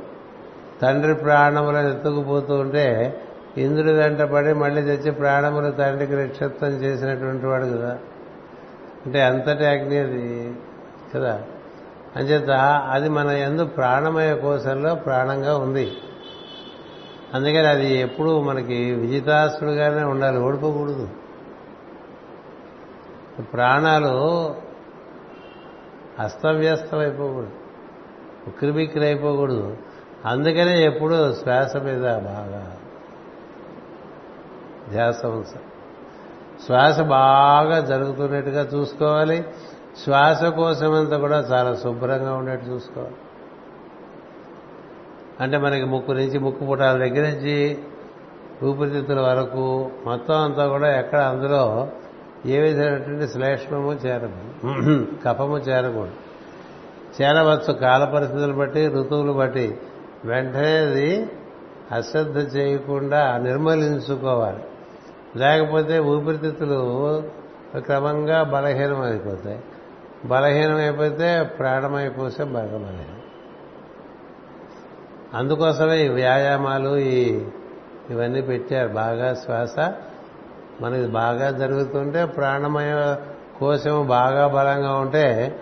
తండ్రి ప్రాణములను ఎత్తుకుపోతూ ఉంటే ఇంద్రుడి వెంట పడి మళ్ళీ తెచ్చి ప్రాణములు తండ్రికి నిక్షిప్తం చేసినటువంటి వాడు కదా. అంటే అంతటి అగ్ని అది కదా? అంచేత అది మన ఎందు ప్రాణమయ కోశంలో ప్రాణంగా ఉంది. అందుకని అది ఎప్పుడూ మనకి విజితాసుడుగానే ఉండాలి ఓడిపోకూడదు. ప్రాణాలు అస్తవ్యస్తం అయిపోకూడదు ఉక్కిరిబిక్కిరి అయిపోకూడదు అందుకనే ఎప్పుడూ శ్వాస మీద బాగా ధ్యాస శ్వాస బాగా జరుగుతున్నట్టుగా చూసుకోవాలి. శ్వాసకోశమంతా కూడా చాలా శుభ్రంగా ఉండేట్టు చూసుకోవాలి. అంటే మనకి ముక్కు నుంచి ముక్కు పుటాల దగ్గర నుంచి ఊపిరితిత్తుల వరకు మొత్తం అంతా కూడా ఎక్కడ అందులో ఏ విధమైనటువంటి శ్లేష్మము చేరకూడదు కఫము చేరకూడదు. చేరవచ్చు. కాల పరిస్థితులు బట్టి ఋతువులు బట్టి. వెంటనే అది అశ్రద్ధ చేయకుండా నిర్మలించుకోవాలి. లేకపోతే ఊపిరితిత్తులు క్రమంగా బలహీనం అయిపోతాయి బలహీనం అయిపోతే ప్రాణమైపోతే బాగా బలహీనం. అందుకోసమే ఈ వ్యాయామాలు ఈ ఇవన్నీ పెట్టారు. బాగా శ్వాస మనకి బాగా జరుగుతుంటే ప్రాణమయ కోశం బాగా బలంగా ఉంటే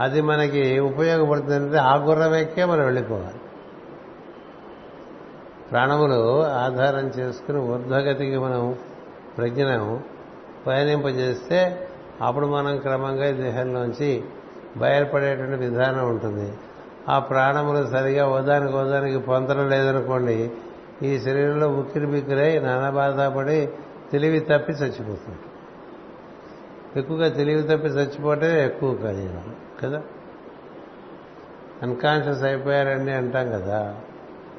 అది మనకి ఉపయోగపడుతుందంటే ఆ గుర్రం ఎక్కే మనం వెళ్ళిపోవాలి. ప్రాణములు ఆధారం చేసుకుని ఊర్ధ్వగతికి మనం ప్రజ్ఞను పయనింపజేస్తే అప్పుడు మనం క్రమంగా ఈ దేహంలోంచి బయలుపడేటువంటి విధానం ఉంటుంది. ఆ ప్రాణములు సరిగా ఓదానికి ఓదానికి పొందడం లేదనుకోండి ఈ శరీరంలో ఉక్కిరి బిక్కిరై నానా బాధపడి తెలివి తప్పి చచ్చిపోతుంది. ఎక్కువగా తెలివి తప్పి చచ్చిపోతే ఎక్కువ కలిగిన కదా? అన్కాన్షియస్ అయిపోయారండి అంటాం కదా.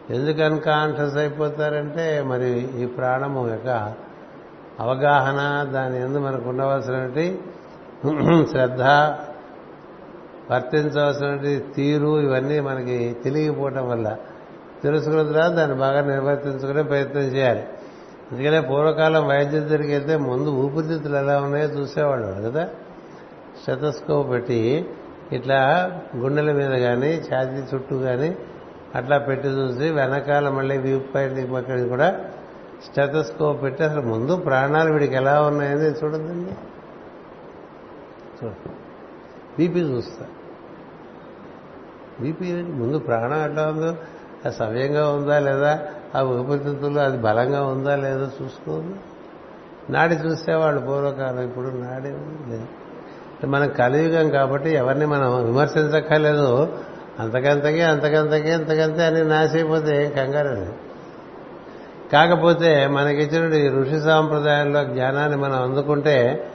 ఎందుకు అన్కాన్షియస్ అయిపోతారంటే మరి ఈ ప్రాణము యొక్క అవగాహన దాని ఎందు మనకు ఉండవలసినటువంటి శ్రద్ధ వర్తించవలసినటువంటి తీరు ఇవన్నీ మనకి తెలియకపోవటం వల్ల. తెలుసుకున్న తర్వాత దాన్ని బాగా నిర్వర్తించుకునే ప్రయత్నం చేయాలి. అందుకనే పూర్వకాలం వైద్యుల దగ్గరికి వెళ్తే ముందు ఊపిరితిత్తులు ఎలా ఉన్నాయో చూసేవాళ్ళు కదా. శతస్కోప్ పెట్టి ఇట్లా గుండెల మీద కానీ ఛాతీ చుట్టూ కానీ అట్లా పెట్టి చూసి వెనకాల మళ్ళీ వ్యూ పాయింట్ కూడా స్టెథస్కోప్ పెట్టి అసలు ముందు ప్రాణాలు వీడికి ఎలా ఉన్నాయని చూడదండి బీపీ చూస్తా. బీపీ ముందు ప్రాణం ఎట్లా ఉందో అది సవ్యంగా ఉందా లేదా ఆ ఊపిరితిత్తులు అది బలంగా ఉందా లేదా చూసుకోదు నాడి చూసేవాళ్ళు పూర్వకాలం ఇప్పుడు నాడి లేదు. మనం కలియుగం కాబట్టి ఎవరిని మనం విమర్శించక్కర్లేదు. అంతకంతకే అంతకంతకే అంతకంతే అని నాశైపోతే ఏం కంగారు లేదు. కాకపోతే మనకిచ్చిన ఈ ఋషి సాంప్రదాయాల్లో జ్ఞానాన్ని మనం అందుకుంటే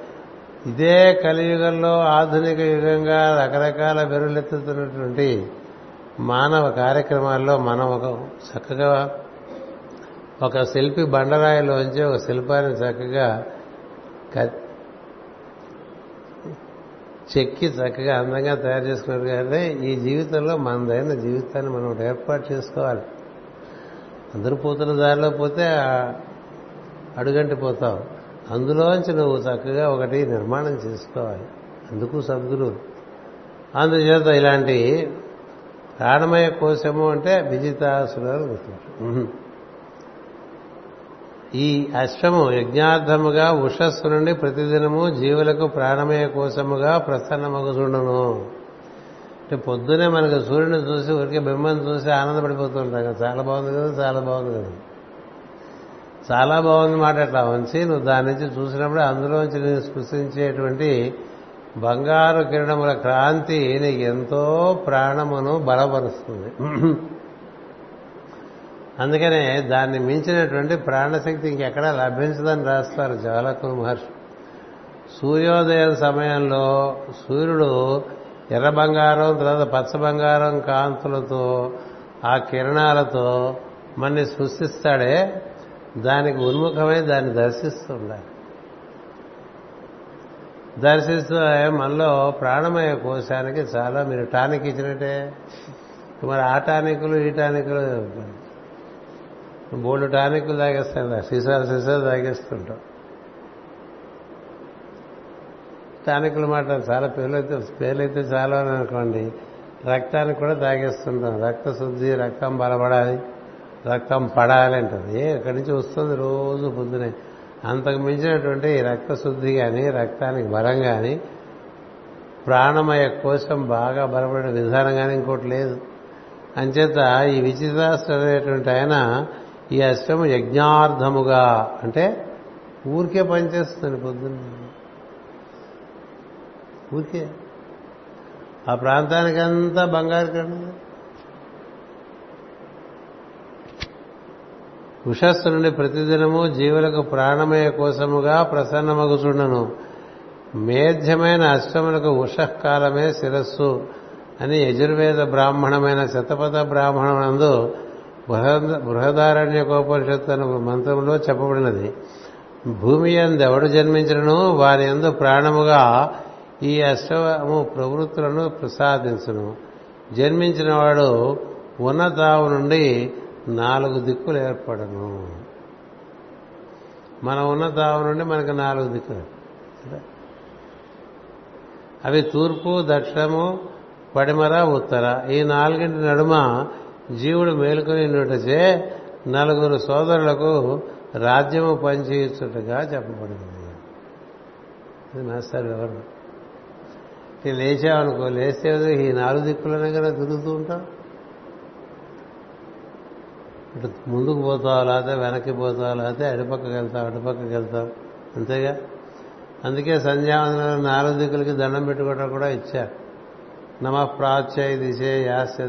ఇదే కలియుగంలో ఆధునిక యుగంగా రకరకాల బెరులెత్తుతున్నటువంటి మానవ కార్యక్రమాల్లో మనం ఒక చక్కగా ఒక శిల్పి బండరాయిలోంచి ఒక శిల్పాన్ని చక్కగా చెక్కి చక్కగా అందంగా తయారు చేసుకున్నారు కానీ ఈ జీవితంలో మనదైన జీవితాన్ని మనం ఏర్పాటు చేసుకోవాలి. అందరూ పోతున్న దారిలో పోతే అడుగంటి పోతావు. అందులోంచి నువ్వు చక్కగా ఒకటి నిర్మాణం చేసుకోవాలి. అందుకు సద్గురు అందుచేత ఇలాంటి ప్రాణమయ కోశము అంటే విజితాసురాలు గుర్తుంటారు ఈ అశ్వము యజ్ఞార్థముగా ఉషస్సు నుండి ప్రతిదినము జీవులకు ప్రాణమయ కోశముగా ప్రసన్నమగుచుండును. అంటే పొద్దునే మనకు సూర్యుని చూసి ఊరికే బిమ్మని చూసి ఆనందపడిపోతుంటాం కదా. చాలా బాగుంది కదా చాలా బాగుంది కదా. చాలా బాగుంది మాట అట్లా ఉంచి నువ్వు దాని నుంచి చూసినప్పుడు అందులోంచి నేను స్పృశించేటువంటి బంగారు కిరణముల క్రాంతి నీకు ఎంతో ప్రాణమును బలపరుస్తుంది. అందుకనే దాన్ని మించినటువంటి ప్రాణశక్తి ఇంకెక్కడా లభించదని రాస్తారు జ్వాలకులు మహర్షి. సూర్యోదయం సమయంలో సూర్యుడు ఎర్ర బంగారం తర్వాత పచ్చ బంగారం కాంతులతో ఆ కిరణాలతో మన్ని సృష్టిస్తాడే దానికి ఉన్ముఖమై దాన్ని దర్శిస్తుండాలి. దర్శిస్తే దర్శిస్తూ మనలో ప్రాణమయ కోశానికి చాలా మీరు టానిక్ ఇచ్చినట్టే. మరి ఆ టానికులు ఈ టానికులు బోల్డ్ టానిక్లు తాగేస్తాం సీసాలు సీసాలు తాగేస్తుంటాం. టానికులు మాట చాలా పేర్లైతే పేర్లైతే చాలా అని అనుకోండి. రక్తానికి కూడా తాగేస్తుంటాం రక్త శుద్ధి రక్తం బలపడాలి రక్తం పడాలి అంటుంది. ఏ అక్కడి నుంచి వస్తుంది? రోజు పొద్దునే. అంతకు మించినటువంటి రక్త శుద్ధి కానీ రక్తానికి బలం కానీ ప్రాణమయ కోసం బాగా బలపడిన విధానం కానీ ఇంకోటి లేదు. అంచేత ఈ విచిత్రాస్త్ర ఆయన ఈ అష్టం యజ్ఞార్థముగా అంటే ఊరికే పనిచేస్తుంది పొద్దున్న. ఊరికే. ఆ ప్రాంతానికంతా బంగారు కన్నా. ఉషస్సు నుండి ప్రతిదినము జీవులకు ప్రాణమయ కోసముగా ప్రసన్నమగుచుండను మేధ్యమైన అష్టములకు ఉషకాలమే శిరస్సు అని యజుర్వేద బ్రాహ్మణమైన శతపథ బ్రాహ్మణమందు బృహదారణ్యకోపనిషత్తు అనే మంత్రంలో చెప్పబడినది. భూమి ఎందెవడు జన్మించను వారి ఎందు ప్రాణముగా ఈ అష్టము ప్రవృత్తులను ప్రసాదించును. జన్మించిన వాడు ఉన్నతావు నుండి నాలుగు దిక్కులు ఏర్పడను. మన ఉన్నతావు నుండి మనకు నాలుగు దిక్కులు. అవి తూర్పు దక్షిణము పడిమర ఉత్తర. ఈ నాలుగింటి నడుమ జీవుడు మేలుకొని నుండిచే నలుగురు సోదరులకు రాజ్యము పనిచేయుచుటగా చెప్పబడింది మాస్టర్ వివరణ నేను లేచావనుకో లేస్తే ఈ నాలుగు దిక్కులనే కదా తిరుగుతూ ఉంటాం ఇటు ముందుకు పోతావు లేకపోతే వెనక్కి పోతావు లేకపోతే అడిపక్కకి వెళ్తావు అటుపక్కకి వెళ్తావు? అంతేగా? అందుకే సంధ్యావందనం నాలుగు దిక్కులకి దండం పెట్టుకోవడం కూడా ఇచ్చారు నమ ప్రాచ్యై దిశే యాస్య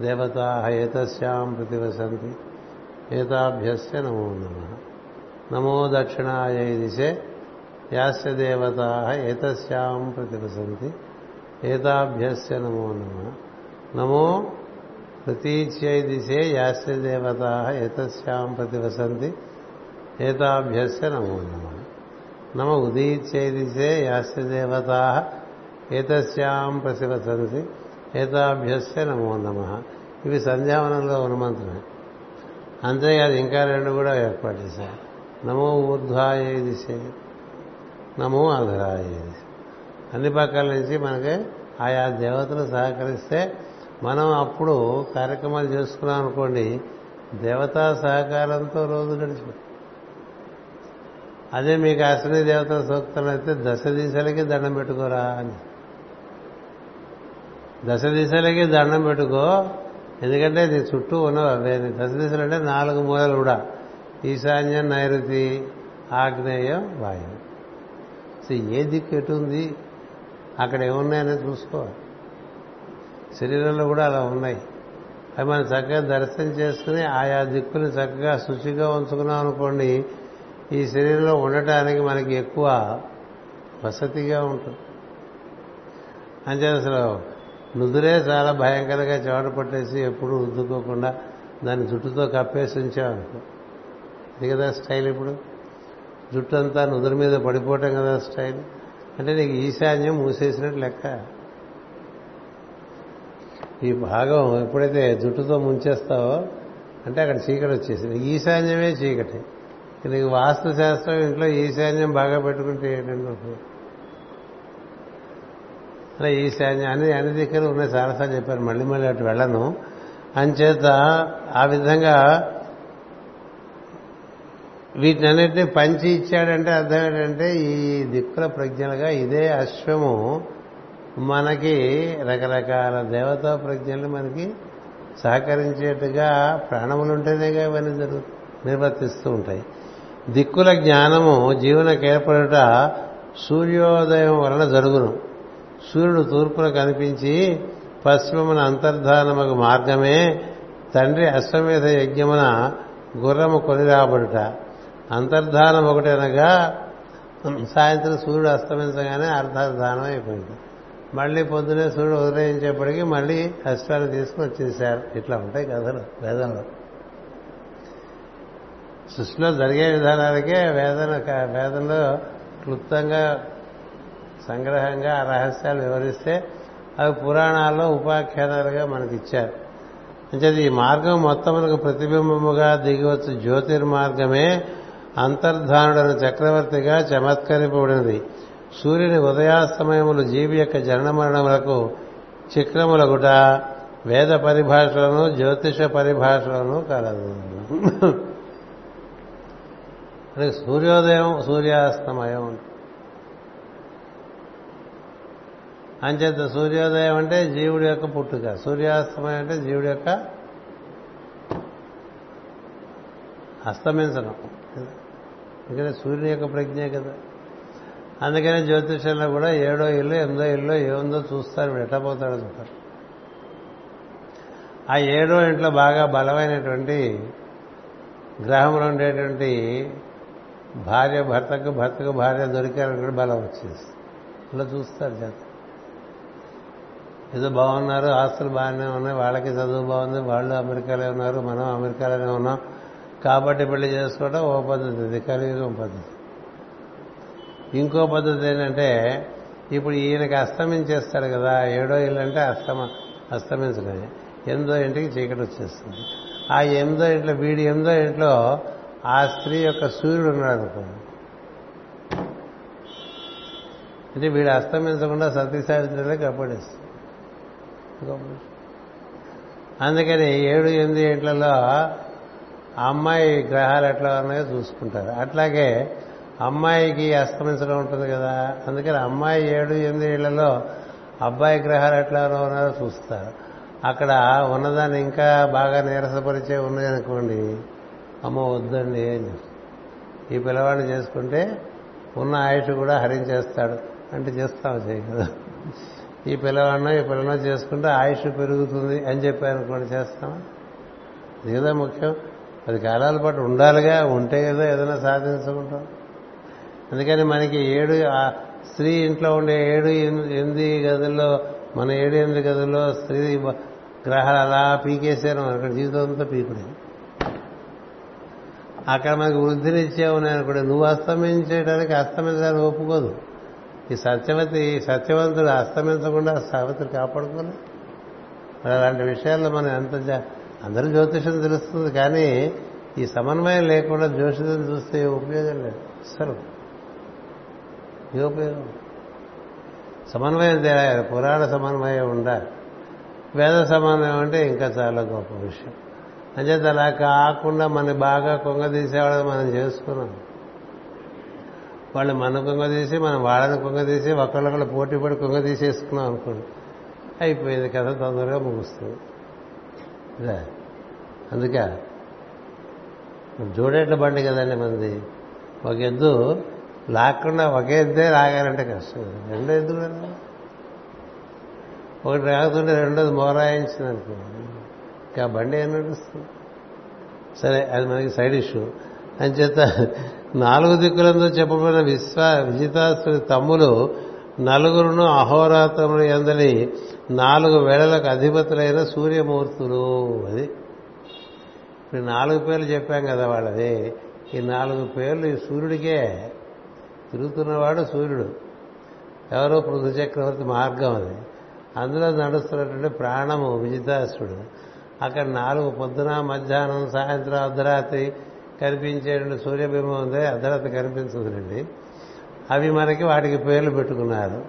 దేవతా ఏతస్యాం ప్రతివసంతి. ఏతాభ్యస్య నమో నమ. నమో దక్షిణాయై దిశే యాస్య దేవతా ఏతస్యాం ప్రతివసంతి ఏతాభ్యస్య నమో నమ. నమో ప్రతీచ్యై దిశే యాస్య దేవతా ఏతస్యాం ప్రతివసంతి ఏతాభ్యస్య నమో నమ. నమ ఉదీచ్యై దిశే యాస్య దేవతా ఏతస్యాం ప్రతివసంతి ఏతాభ్యస్య నమో నమ. ఇవి సంధ్యావనంలో ఉన్నమంత్రమే. అంతేకాదు ఇంకా రెండు కూడా ఏర్పాటు చేశారు. నమో ఊర్ధ్వాయ దిశే. నమో అధరాయ అన్ని పక్కల నుంచి మనకి ఆయా దేవతలు సహకరిస్తే మనం అప్పుడు కార్యక్రమాలు చేసుకున్నాం అనుకోండి దేవతా సహకారంతో రోజు గడిచిపోతుంది అదే మీకు అశ్విని దేవత సూక్తులైతే అయితే దశ దిశలకి దండం పెట్టుకోరా అని. దశ దిశలకి దండం పెట్టుకో ఎందుకంటే నీ చుట్టూ ఉన్నవి అవే దశ దిశలు అంటే నాలుగు మూలలు కూడా. ఈశాన్యం నైరుతి ఆగ్నేయం వాయువు. సో ఏ దిక్కు ఎటు ఉంది అక్కడ ఏమున్నాయని చూసుకోవాలి. శరీరంలో కూడా అలా ఉన్నాయి. అవి మనం చక్కగా దర్శనం చేసుకుని ఆయా దిక్కుని చక్కగా శుచిగా ఉంచుకున్నాం అనుకోండి ఈ శరీరంలో ఉండటానికి మనకి ఎక్కువ వసతిగా ఉంటుంది. అంతే అసలు నుదురే చాలా భయంకరంగా చెమట పట్టేసి ఎప్పుడు రుద్దుకోకుండా దాన్ని జుట్టుతో కప్పేసి ఉంచామనుకో. ఇది కదా స్టైల్ ఇప్పుడు? జుట్టు అంతా నుదురు మీద పడిపోవటం కదా స్టైల్. అంటే నీకు ఈశాన్యం మూసేసినట్టు లెక్క. ఈ భాగం ఎప్పుడైతే జుట్టుతో ముంచేస్తావో అంటే అక్కడ చీకటి వచ్చేసింది. ఈశాన్యమే చీకటి. నీకు వాస్తు శాస్త్రం ఇంట్లో ఈశాన్యం బాగా పెట్టుకుంటే ఏంటంటే? అలా ఈశాన్యం అన్ని అన్ని దగ్గర ఉన్నాయి చాలాసార్లు చెప్పారు. మళ్ళీ మళ్ళీ అటు వెళ్ళను. అంచేత ఆ విధంగా వీటినన్నింటినీ పంచి ఇచ్చాడంటే అర్థం ఏంటంటే ఈ దిక్కుల ప్రజ్ఞలుగా ఇదే అశ్వము. మనకి రకరకాల దేవతా ప్రజ్ఞలు మనకి సహకరించేట్టుగా ప్రాణములుంటేనేగా ఇవన్నీ జరుగుతుంది నిర్వర్తిస్తూ ఉంటాయి. దిక్కుల జ్ఞానము జీవనకు ఏర్పడుట సూర్యోదయం వలన జరుగును. సూర్యుడు తూర్పున కనిపించి పశ్చిమమున అంతర్ధానముకు మార్గమే తండ్రి అశ్వమేధ యజ్ఞమున గుర్రము కొని రాబడుట. అంతర్ధానం ఒకటి అనగా సాయంత్రం సూర్యుడు అస్తమించగానే అర్ధాధానం అయిపోయింది. మళ్ళీ పొద్దునే సూర్యుడు ఉదయించేప్పటికీ మళ్ళీ అష్టాలు తీసుకుని వచ్చేసారు. ఇట్లా ఉంటాయి కథలు వేదంలో. సృష్టిలో జరిగే విధానాలకే వేదన వేదంలో క్లుప్తంగా సంగ్రహంగా ఆ రహస్యాలు వివరిస్తే అవి పురాణాల్లో ఉపాఖ్యానాలుగా మనకి ఇచ్చారు అంటే ఈ మార్గం మొత్తం మనకు ప్రతిబింబముగా దిగివచ్చు జ్యోతిర్మార్గమే అంతర్ధానుడైన చక్రవర్తిగా చమత్కరింపబడినది. సూర్యుని ఉదయాస్తమయములు జీవి యొక్క జనన మరణములకు వేద పరిభాషలను జ్యోతిష పరిభాషలను కలదు. అంటే సూర్యోదయం సూర్యాస్తమయం అంచేత సూర్యోదయం అంటే జీవుడి యొక్క పుట్టుక. సూర్యాస్తమయం అంటే జీవుడి యొక్క అస్తమించడం. ఎందుకంటే సూర్యుని యొక్క ప్రజ్ఞే కదా. అందుకనే జ్యోతిషంలో కూడా ఏడో ఇల్లు ఎనిమిదో ఇల్లు ఏముందో చూస్తారు ఎట్లా చూస్తారు. ఆ ఏడో ఇంట్లో బాగా బలమైనటువంటి గ్రహంలో ఉండేటువంటి భార్య భర్తకు భర్తకు భార్య దొరికారని బలం వచ్చేసి. ఇలా చూస్తారు చేత ఏదో బాగున్నారు ఆస్తులు బాగానే ఉన్నాయి వాళ్ళకి చదువు బాగుంది వాళ్ళు అమెరికాలో ఉన్నారు మనం అమెరికాలోనే ఉన్నాం కాబట్టి పెళ్ళి చేసుకోవడం ఓ పద్ధతి ఇది కలియుగం పద్ధతి. ఇంకో పద్ధతి ఏంటంటే ఇప్పుడు ఈయనకి అస్తమించేస్తాడు కదా ఏడో ఇల్లు అంటే అస్తమ అస్తమించడమే. ఎనిమిదో ఇంటికి చీకటి వచ్చేస్తుంది. ఆ ఎనిమిదో ఇంట్లో వీడి ఎనిమిదో ఇంట్లో ఆ స్త్రీ యొక్క సూర్యుడు ఉన్నాడు అనుకోండి అంటే వీడు అస్తమించకుండా సతీ సావిత్రిలో కాపాడేస్తుంది అందుకని ఏడు ఎనిమిది ఇంట్లలో అమ్మాయి గ్రహాలు ఎట్లా ఉన్నాయో చూసుకుంటారు. అట్లాగే అమ్మాయికి అస్తమించడం ఉంటుంది కదా అందుకని అమ్మాయి ఏడు ఎనిమిది ఏళ్ళలో అబ్బాయి గ్రహాలు ఎట్లా ఉన్నారో చూస్తారు. అక్కడ ఉన్నదాన్ని ఇంకా బాగా నీరసపరిచే ఉన్నాయనుకోండి అమ్మ వద్దండి అని ఈ పిల్లవాడిని చేసుకుంటే ఉన్న ఆయుష్ కూడా హరించేస్తాడు. అంటే చేస్తాం చేయ కదా. ఈ పిల్లవాడినో ఈ పిల్లనో చేసుకుంటే ఆయుష్ పెరుగుతుంది అని చెప్పారనుకోండి చేస్తామా? ఇది ముఖ్యం. పది కాలాల పాటు ఉండాలిగా ఉంటే కదా ఏదైనా సాధించుకుంటాం. అందుకని మనకి ఏడు స్త్రీ ఇంట్లో ఉండే ఏడు ఎనిమిది గదుల్లో మన ఏడు ఎనిమిది గదుల్లో స్త్రీ గ్రహాలు అలా పీకేశారు. అక్కడ జీవితం అంతా పీకుడే. అక్కడ మనకి వృద్ధినిచ్చావు నేను కూడా నువ్వు అస్తమించేయడానికి అస్తమించడానికి ఒప్పుకోదు. ఈ సత్యవతి సత్యవంతుడు అస్తమించకుండా సావిత్రి కాపాడుకోలే అలాంటి విషయాల్లో మనం ఎంత జా- అందరూ జ్యోతిషం తెలుస్తుంది కానీ ఈ సమన్వయం లేకుండా జ్యోతిషం చూస్తే ఉపయోగం లేదు. అసలు ఏ ఉపయోగం? సమన్వయం తెలియాలి పురాణ సమన్వయం ఉండాలి వేద సమన్వయం అంటే ఇంకా చాలా గొప్ప విషయం. అంచేత అలా కాకుండా మన బాగా కొంగదీసేవాళ్ళని మనం చేసుకున్నాం. వాళ్ళు మన కొంగదీసి మనం వాళ్ళని కొంగదీసి ఒకళ్ళొకళ్ళు పోటీ పడి కొంగదీసేసుకున్నాం అనుకోండి. అయిపోయింది కథ తొందరగా ముగుస్తుంది. అందుకే జోడేట్ల బండి కదండి మంది ఒక ఎద్దు లాక్కుండా ఒకే ఎద్దే లాగాలంటే కష్టం. కదా. రెండో ఎద్దు కదా ఒకటి రాగుతుంటే రెండోది మోరాయించింది అనుకో ఇంకా బండి ఏం నడుస్తుంది? సరే అది మనకి సైడ్ ఇష్యూ. అంచేత నాలుగు దిక్కులందు చెప్పబడిన విశ్వ విజితాసు తమ్ములు నలుగురును అహోరాత్రములు ఎందలి నాలుగు వేళలకు అధిపతులైన సూర్యమూర్తులు అది ఇప్పుడు నాలుగు పేర్లు చెప్పాం కదా వాళ్ళది. ఈ నాలుగు పేర్లు ఈ సూర్యుడికే. తిరుగుతున్నవాడు సూర్యుడు. ఎవరో? పృథు చక్రవర్తి మార్గం అది. అందులో నడుస్తున్నటువంటి ప్రాణము విజితాసుడు. అక్కడ నాలుగు పొద్దున మధ్యాహ్నం సాయంత్రం అర్ధరాత్రి కనిపించేటువంటి సూర్యబింబం ఉంది. అర్ధరాత్రి కనిపించదులండి అవి మనకి వాటికి పేర్లు పెట్టుకున్నారు.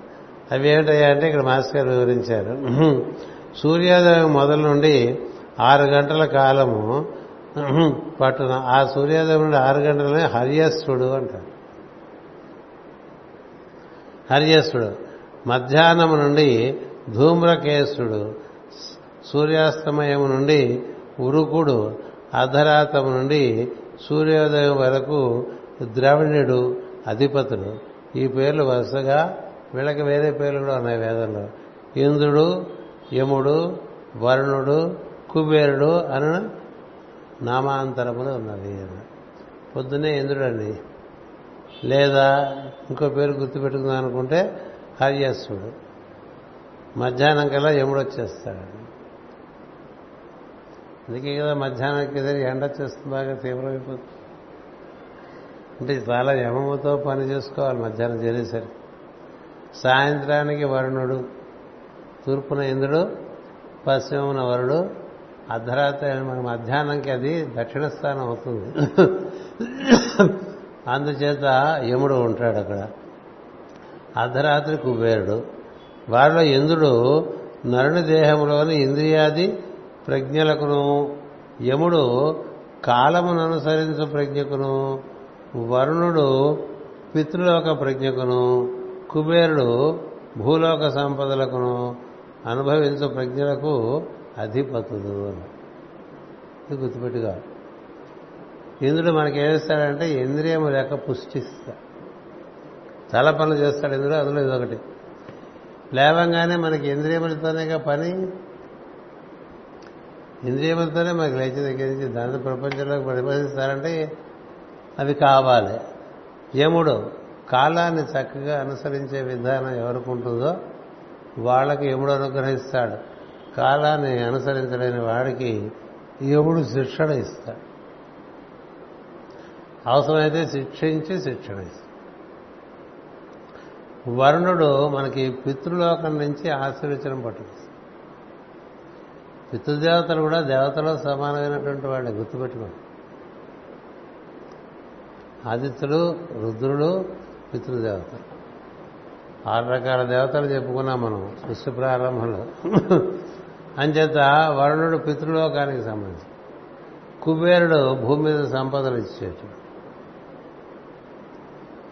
అవి ఏమిటయ్యా అంటే ఇక్కడ మాస్టర్ గారు వివరించారు. సూర్యోదయం మొదలు నుండి ఆరు గంటల కాలము పట్టున ఆ సూర్యోదయం నుండి ఆరు గంటలనే హర్యస్తుడు అంటారు. హర్యస్సుడు. మధ్యాహ్నం నుండి ధూమ్రకేశుడు సూర్యాస్తమయం నుండి ఉరుకుడు అర్ధరాతము నుండి సూర్యోదయం వరకు ద్రవిణుడు అధిపతుడు. ఈ పేర్లు వరుసగా వీళ్ళకి వేరే పేర్లు కూడా ఉన్నాయి వేదంలో. ఇంద్రుడు యముడు వరుణుడు కుబేరుడు అని నామాంతరములు ఉన్నది పొద్దున్నే ఇంద్రుడండి. లేదా ఇంకో పేరు గుర్తుపెట్టుకుందాం అనుకుంటే హర్యస్సుడు మధ్యాహ్నం కల్లా యముడు వచ్చేస్తాడు అందుకే కదా మధ్యాహ్నం ఎండ వచ్చేస్తుంది బాగా తీవ్రమైపోతుంది. అంటే చాలా యమముతో పని చేసుకోవాలి మధ్యాహ్నం చేరేసరికి. సాయంత్రానికి వరుణుడు తూర్పున ఇంద్రుడు పశ్చిమమున వరుడు అర్ధరాత్రి మన మధ్యాహ్నంకి అది దక్షిణ స్థానం అవుతుంది. అందుచేత యముడు ఉంటాడు అక్కడ. అర్ధరాత్రి కుబేరుడు. వారిలో ఇంద్రుడు నరుని దేహంలోని ఇంద్రియాది ప్రజ్ఞలకును యముడు కాలమును అనుసరించు ప్రజ్ఞకును వరుణుడు పితృలోక ప్రజ్ఞకును కుబేరుడు భూలోక సంపదలకును అనుభవించు ప్రజ్ఞలకు అధిపతులు ఇది గుర్తుపెట్టుగా ఇంద్రుడు మనకి ఏం ఇంద్రియము లేక పుష్టిస్తాడు. చాలా పనులు చేస్తాడు ఇంద్రుడు అందులో ఇదొకటి లేవంగానే మనకి ఇంద్రియములతోనేగా పని? ఇంద్రియములతోనే మనకి లేచి దగ్గర నుంచి దాని ప్రపంచంలోకి ప్రతిపాదిస్తారంటే అవి కావాలి. యముడు కాలాన్ని చక్కగా అనుసరించే విధానం ఎవరికి ఉంటుందో వాళ్ళకి యముడు అనుగ్రహిస్తాడు. కాలాన్ని అనుసరించలేని వాడికి యముడు శిక్షణ ఇస్తాడు. అవసరమైతే శిక్షించి శిక్షణ ఇస్తాడు. వరుణుడు మనకి పితృలోకం నుంచి ఆశీర్వచనం పట్టుకొస్తాడు. పితృదేవతలు కూడా దేవతలో సమానమైనటువంటి వాళ్ళే గుర్తుపెట్టుకోండి. ఆదిత్యుడు రుద్రుడు పితృదేవతలు ఆరు రకాల దేవతలు చెప్పుకున్నాం మనం సృష్టి ప్రారంభంలో. అంచేత వరుణుడు పితృలోకానికి సంబంధించి. కుబేరుడు భూమి మీద సంపదలు ఇచ్చేటు.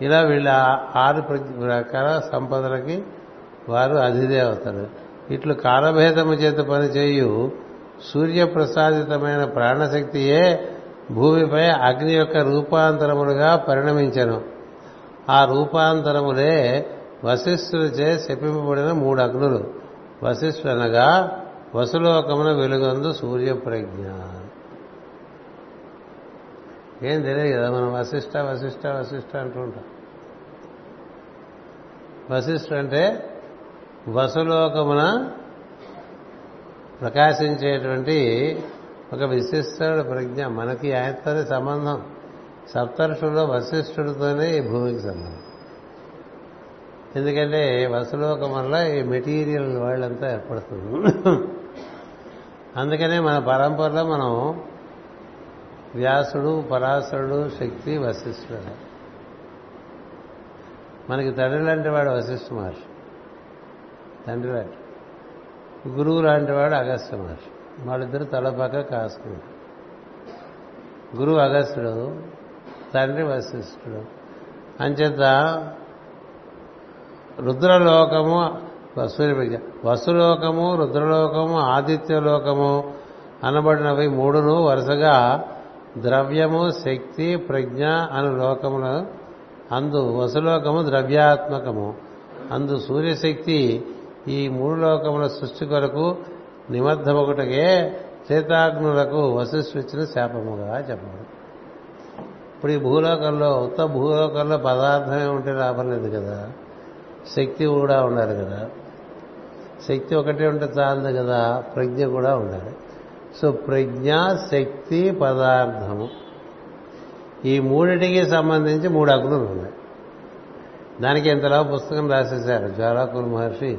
ఇలా వీళ్ళ ఆరు రకాల సంపదలకి వారు అధిదేవతలు. ఇట్లు కాలభేదము చేత పనిచేయు సూర్యప్రసాదితమైన ప్రాణశక్తియే భూమిపై అగ్ని యొక్క రూపాంతరములుగా పరిణమించను. ఆ రూపాంతరములే వశిష్ఠులచే చెప్పింపబడిన మూడు అగ్నులు. వశిష్ఠుడు అనగా వసులోకమున వెలుగందు సూర్యప్రజ్ఞ. ఏం తెలియదు కదా మనం వశిష్ట వశిష్ట వశిష్ట అంటూ ఉంటాం. వశిష్ఠుడు అంటే వసులోకమున ప్రకాశించేటువంటి ఒక విశిష్ట ప్రజ్ఞ. మనకి ఆయనతోనే సంబంధం. సప్తర్షుల్లో వశిష్ఠుడితోనే ఈ భూమికి సంబంధం. ఎందుకంటే వసులోకం వల్ల ఈ మెటీరియల్ వాళ్ళంతా ఏర్పడుతుంది. అందుకనే మన పరంపరలో మనం వ్యాసుడు పరాశరుడు శక్తి వశిష్ఠుడు. మనకి తండ్రి లాంటి వాడు వశిష్ఠ మహర్షి. తండ్రి లాంటి గురువు లాంటి వాడు అగస్త్య మహర్షి. వాళ్ళిద్దరు తలపక్క కాసుకుంటారు గురువు అగస్త్యుడు తండ్రి వశిష్ఠుడు. అంచేత రుద్రలోకము సూర్యప్రజ్ఞ వసులోకము రుద్రలోకము ఆదిత్యలోకము అనబడినవి మూడును వరుసగా ద్రవ్యము శక్తి ప్రజ్ఞ అను లోకముల అందు వసులోకము ద్రవ్యాత్మకము. అందు సూర్యశక్తి ఈ మూడు లోకముల సృష్టి కొరకు నిమద్ధమొకటకే చేతాగ్నులకు వశిష్ఠించిన శాపముగా చెప్పడం ఇప్పుడు ఈ భూలోకంలో ఉత్త భూలోకంలో పదార్థమే ఉంటే లాభం లేదు కదా. శక్తి కూడా ఉండాలి కదా. శక్తి ఒకటే ఉంటే చాలదు కదా. ప్రజ్ఞ కూడా ఉండాలి. సో ప్రజ్ఞ శక్తి పదార్థము ఈ మూడిటికి సంబంధించి మూడు అగ్నులు ఉన్నాయి. దానికి ఇంతలా పుస్తకం రాసేశారు. జ్వాలాకుల్ మహర్షి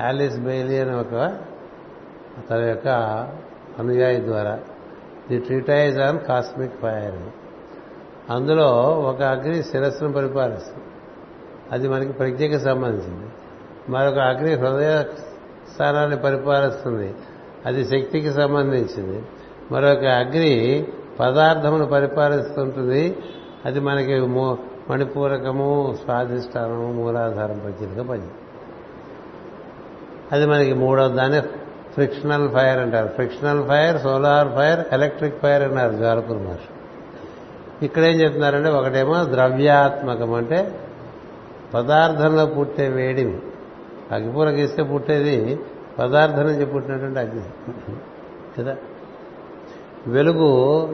ఆలిస్ బెయిలీ అని ఒక తన యొక్క అనుయాయి ద్వారా. The treatise on cosmic fire అందులో ఒక అగ్ని శిరస్సును పరిపాలిస్తుంది. అది మనకి ప్రజ్ఞకి సంబంధించింది. మరొక అగ్ని హృదయ స్థానాన్ని పరిపాలిస్తుంది. అది శక్తికి సంబంధించింది. మరొక అగ్ని పదార్థమును పరిపాలిస్తుంటుంది. అది మనకి మణిపూరకము స్వాధిష్టానము మూలాధారం ప్రజ్ఞగా పని అది మనకి మూడో దాన్ని ఫ్రిక్షనల్ ఫైర్ అంటారు. Frictional fire solar fire electric fire అన్నారు జ్వాలకురు మహర్షి. ఇక్కడేం చెప్తున్నారంటే ఒకటేమో ద్రవ్యాత్మకం అంటే పదార్థంలో పుట్టే వేడి. అగ్గిపూర గీస్తే పుట్టేది పదార్థం నుంచి పుట్టినటువంటి అగ్ని. కదా? వెలుగు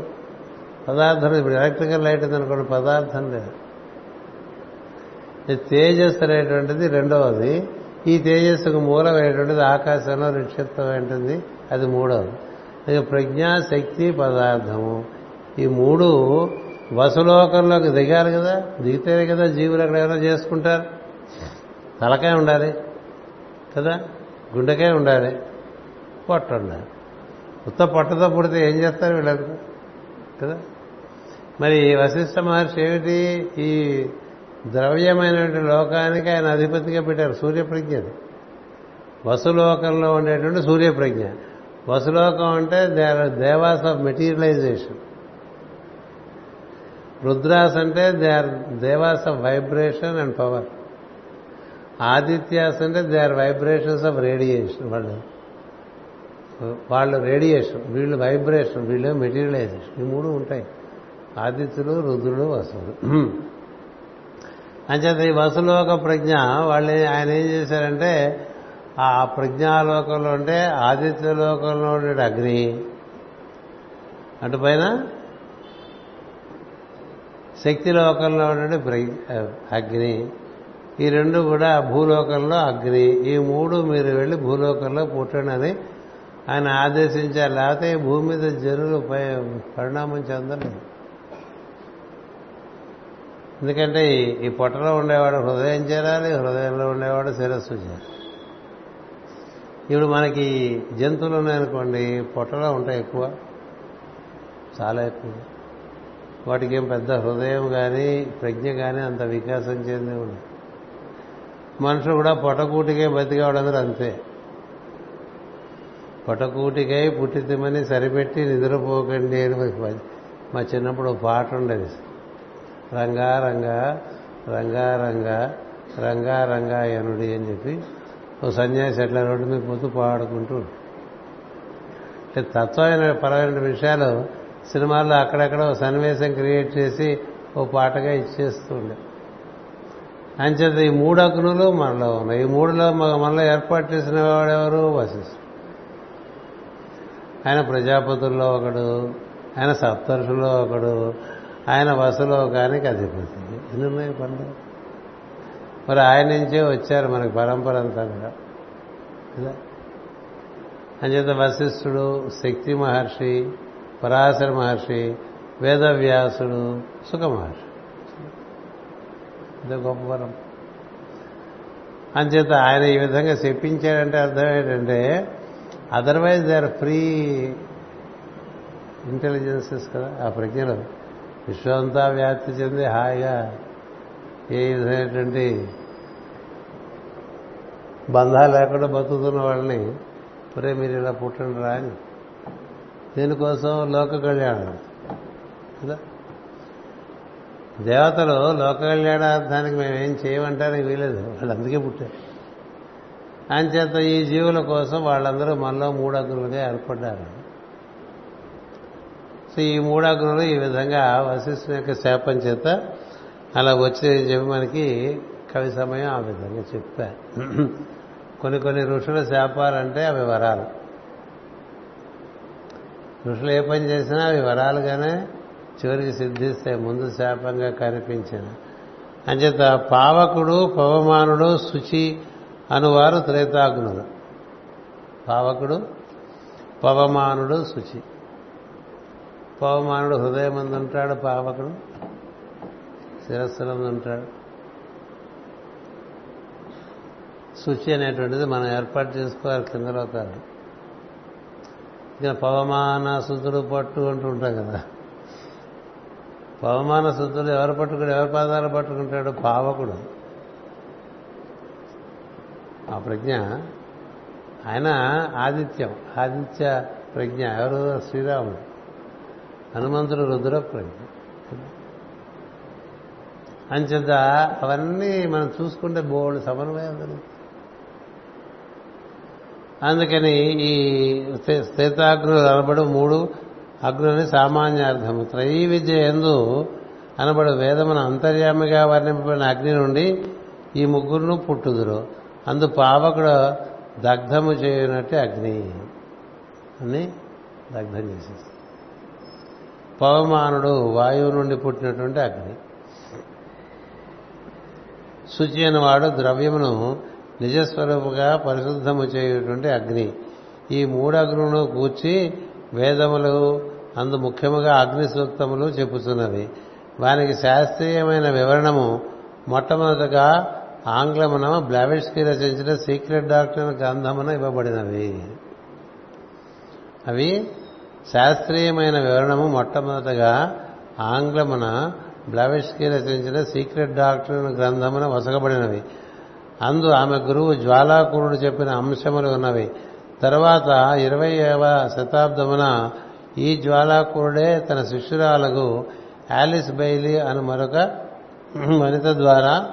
పదార్థం ఇప్పుడు ఎలక్ట్రికల్ లైట్ ఉందనుకోండి పదార్థం లేదు. తేజస్సు అనేటువంటిది రెండవది. ఈ తేజస్సుకు మూలమైనటువంటిది ఆకాశంలో నిక్షిప్తమైనటువంటి అది మూడవది. ఇక ప్రజ్ఞ శక్తి పదార్థము. ఈ మూడు వసులోకంలోకి దిగాలి కదా? దిగితేనే కదా జీవులు అక్కడ ఏమైనా చేసుకుంటారు. తలకాయ ఉండాలి కదా? గుండెకాయ ఉండాలి. పొట్ట ఉండాలి. ఉత్త పొట్టతో పుడితే ఏం చేస్తారు వీళ్ళంతా కదా? మరి వశిష్ఠ మహర్షి ఏమిటి? ఈ ద్రవ్యమైనటువంటి లోకానికి ఆయన అధిపతిగా పెట్టారు సూర్యప్రజ్ఞ అది. వసులోకంలో ఉండేటువంటి సూర్యప్రజ్ఞ. వసులోకం అంటే they are devas of materialisation. Rudras అంటే they are devas of vibration and power. Adityas అంటే they are vibrations of radiation. వాళ్ళు వాళ్ళు రేడియేషన్ వీళ్ళు వైబ్రేషన్ వీళ్ళు మెటీరియలైజేషన్. ఈ మూడు ఉంటాయి. ఆదిత్యులు రుద్రుడు వసులు అంచేత ఈ వసులోక ప్రజ్ఞ వాళ్ళు ఆయన ఏం చేశారంటే ఆ ప్రజ్ఞాలోకంలో ఉంటే ఆదిత్యలోకంలో ఉండే అగ్ని. అటుపైన శక్తి లోకంలో ఉండే అగ్ని. ఈ రెండు కూడా భూలోకంలో అగ్ని. ఈ మూడు మీరు వెళ్ళి భూలోకంలో పుట్టండి ఆయన ఆదేశించారు. లేకపోతే భూమి మీద జనులు పరిణామం చెందలేదు. ఎందుకంటే ఈ పొట్టలో ఉండేవాడు హృదయం చేరాలి హృదయంలో ఉండేవాడు శిరస్సు చేరాలి. ఇప్పుడు మనకి జంతువులు ఉన్నాయనుకోండి పొట్టలో ఉంటాయి ఎక్కువ చాలా ఎక్కువ. వాటికి ఏం పెద్ద హృదయం కానీ ప్రజ్ఞ కానీ అంత వికాసం చెంది ఉండదు. మనుషులు కూడా పొటకూటికే బతికేవాడందరూ అంతే. పొటకూటికై పుట్టితిమని సరిపెట్టి నిద్రపోకండి అని మా చిన్నప్పుడు పాట ఉండేది. రంగా రంగా రంగా రంగా రంగా రంగా అని చెప్పి ఓ సన్యాసి అట్లా రోడ్డు మీద పోతూ పాడుకుంటూ అంటే తత్వమైన పరమైన విషయాలు సినిమాల్లో అక్కడక్కడ ఓ సన్నివేశం క్రియేట్ చేసి ఓ పాటగా ఇచ్చేస్తూ ఉండే. అంచేత ఈ మూడు అగ్నులు మనలో ఉన్నాయి. ఈ మూడులో మనలో ఏర్పాటు చేసిన వాడెవరు వశిష్ఠుడు. ఆయన ప్రజాపతుల్లో ఒకడు ఆయన సప్తర్షుల్లో ఒకడు ఆయన వసలోకానికి అధిపతి. ఎన్ని ఉన్నాయి పనులు మరి ఆయన నుంచే వచ్చారు మనకి పరంపర అంతా కూడా. ఇలా అంచేత వశిష్ఠుడు శక్తి మహర్షి పరాశర మహర్షి వేదవ్యాసుడు సుఖ మహర్షి ఇదే గొప్ప వరం అంచేత ఆయన ఈ విధంగా చెప్పించాడంటే అర్థం ఏంటంటే otherwise they are free intelligences కదా ఆ ప్రజ్ఞలో. విశ్వమంతా వ్యాప్తి చెంది హాయిగా ఏ విధమైనటువంటి బంధాలు లేకుండా బతుకుతున్న వాళ్ళని ఒరే మీరు ఇలా పుట్టండి రా అని. దీనికోసం లోక కళ్యాణం. కదా? దేవతలు లోక కళ్యాణార్థానికి మేమేం చేయమంటానికి వీలేదు వాళ్ళు అందుకే పుట్టారు అంచేత ఈ జీవుల కోసం వాళ్ళందరూ మనలో మూడగ్నులుగా ఏర్పడ్డారు. సో ఈ మూడగ్నులు ఈ విధంగా వశిష్ఠుని యొక్క శాపం చేత అలా వచ్చిందని చెప్పి మనకి కవి సమయం ఆ విధంగా చెప్తా. కొన్ని కొన్ని ఋషుల శాపాలంటే అవి వరాలు. ఋషులు ఏ పని చేసినా అవి వరాలుగానే చివరికి సిద్ధిస్తాయి ముందు శాపంగా కనిపించిన. అంచేత పావకుడు పవమానుడు శుచి అనువారు త్రేతాగ్నులు. పావకుడు పవమానుడు శుచి. పవమానుడు హృదయం అందుంటాడు పావకుడు శిరస్సులందుంటాడు. శుచి అనేటువంటిది మనం ఏర్పాటు చేసుకోవాలి కింద లోకాలు. ఇక పవమాన శుద్ధుడు పట్టు అంటూ ఉంటాం కదా. పవమాన శుద్ధుడు ఎవరు పట్టుకుని ఎవరి పాదాలు పట్టుకుంటాడు? పావకుడు. ఆ ప్రజ్ఞ ఆయన ఆదిత్యం ఆదిత్య ప్రజ్ఞ ఎవరు? శ్రీరాముడు. హనుమంతుడు రుద్ర ప్రజ్ఞ అంచేత అవన్నీ మనం చూసుకుంటే బోల్డ్ సమన్వయం జరుగుతుంది అందుకని ఈ స్థితాగ్నులు అనబడు మూడు అగ్నుని సామాన్యార్థము. త్రయీ విద్య ఎందు అనబడు వేదమున అంతర్యామిగా వర్ణింపబడిన అగ్ని నుండి ఈ ముగ్గురును పుట్టుదురు. అందు పావకుడు దగ్ధము చేయనట్టు అగ్ని. అని దగ్ధం చేసేసి. పవమానుడు వాయువు నుండి పుట్టినటువంటి అగ్ని. శుచి వాడు ద్రవ్యమును నిజస్వరూపుగా పరిశుద్ధము చేయటువంటి అగ్ని. ఈ మూడు అగ్నులను కూర్చి వేదములు అందు ముఖ్యముగా అగ్ని సూక్తములు చెప్పుతున్నవి వానికి శాస్త్రీయమైన వివరణము మొట్టమొదటగా ఆంగ్లమున బ్లావిష్కి రచించిన సీక్రెట్ డాక్టర్ గ్రంథమున ఇవ్వబడినవి. అవి శాస్త్రీయమైన వివరణము మొట్టమొదటగా ఆంగ్లమున బ్లావిష్కి రచించిన సీక్రెట్ డాక్టర్ గ్రంథమున వసగబడినవి అందు ఆమె గురువు జ్వాలాకురుడు చెప్పిన అంశములు ఉన్నవి. తర్వాత ఇరవైవ శతాబ్దమున ఈ జ్వాలాకురుడే తన శిష్యురాలకు ఆలిస్ బైలీ అని మరొక వనిత ద్వారా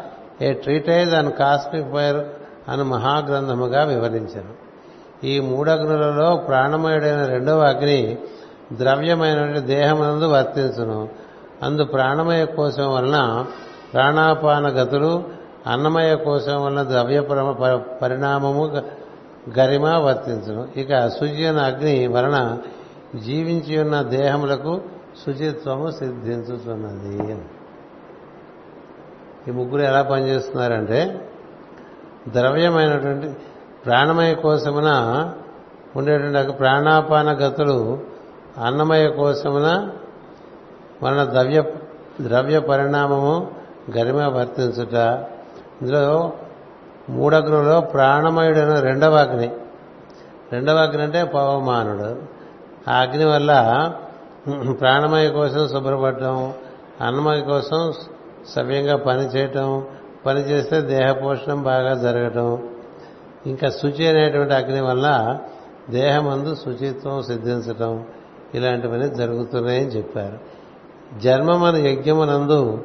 a treatise and cosmic fire అని మహాగ్రంథముగా వివరించారు ఈ మూడగ్నులలో ప్రాణమయుడైన రెండవ అగ్ని ద్రవ్యమైన దేహమునందు వర్తించును. అందు ప్రాణమయ కోశం వలన ప్రాణాపాన గతులు అన్నమయ కోశం వలన ద్రవ్య పరిణామము గరిమ వర్తించును. ఇక సుజీన అగ్ని వలన జీవించి ఉన్న దేహములకు శుచిత్వము సిద్ధించుతున్నది ఈ ముగ్గురు ఎలా పనిచేస్తున్నారంటే ద్రవ్యమైనటువంటి ప్రాణమయ కోశమున ఉండేటువంటి ప్రాణాపాన గతులు అన్నమయ కోశమున మన ద్రవ్య ద్రవ్య పరిణామము గరిమ వర్తించుట. ఇందులో మూడగ్నులో ప్రాణమయుడైన రెండవ అగ్ని. రెండవ అగ్ని అంటే పవమానుడు. ఆ అగ్ని వల్ల ప్రాణమయ కోసం శుభ్రపడటం అన్నమయ కోసం సవ్యంగా పనిచేయటం పని చేస్తే దేహ పోషణం బాగా జరగటం ఇంకా శుచి అనేటువంటి అగ్ని వల్ల దేహమందు శుచిత్వం సిద్ధించటం ఇలాంటివన్నీ జరుగుతున్నాయని చెప్పారు. జన్మమన యజ్ఞమునందు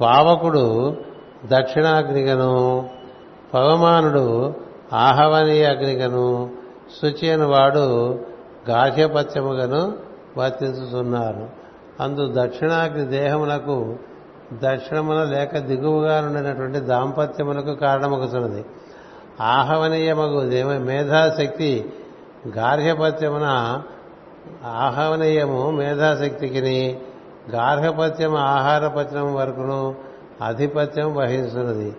పావకుడు దక్షిణాగ్నిగను పవమానుడు ఆహవనీయ అగ్నిగను శుచి అని వాడు గార్హ్యపత్యముగను వర్తించుతున్నారు అందు దక్షిణాగ్ని దేహమునకు దక్షిణమున లేక దిగువగా ఉండినటువంటి దాంపత్యములకు కారణమగుతున్నది ఆహవనీయమగు దేవ మేధాశక్తి గార్హపత్యమున ఆహవనీయము మేధాశక్తికిని గార్హపత్యం ఆహారపత్యం వరకును ఆధిపత్యం వహిస్తున్నది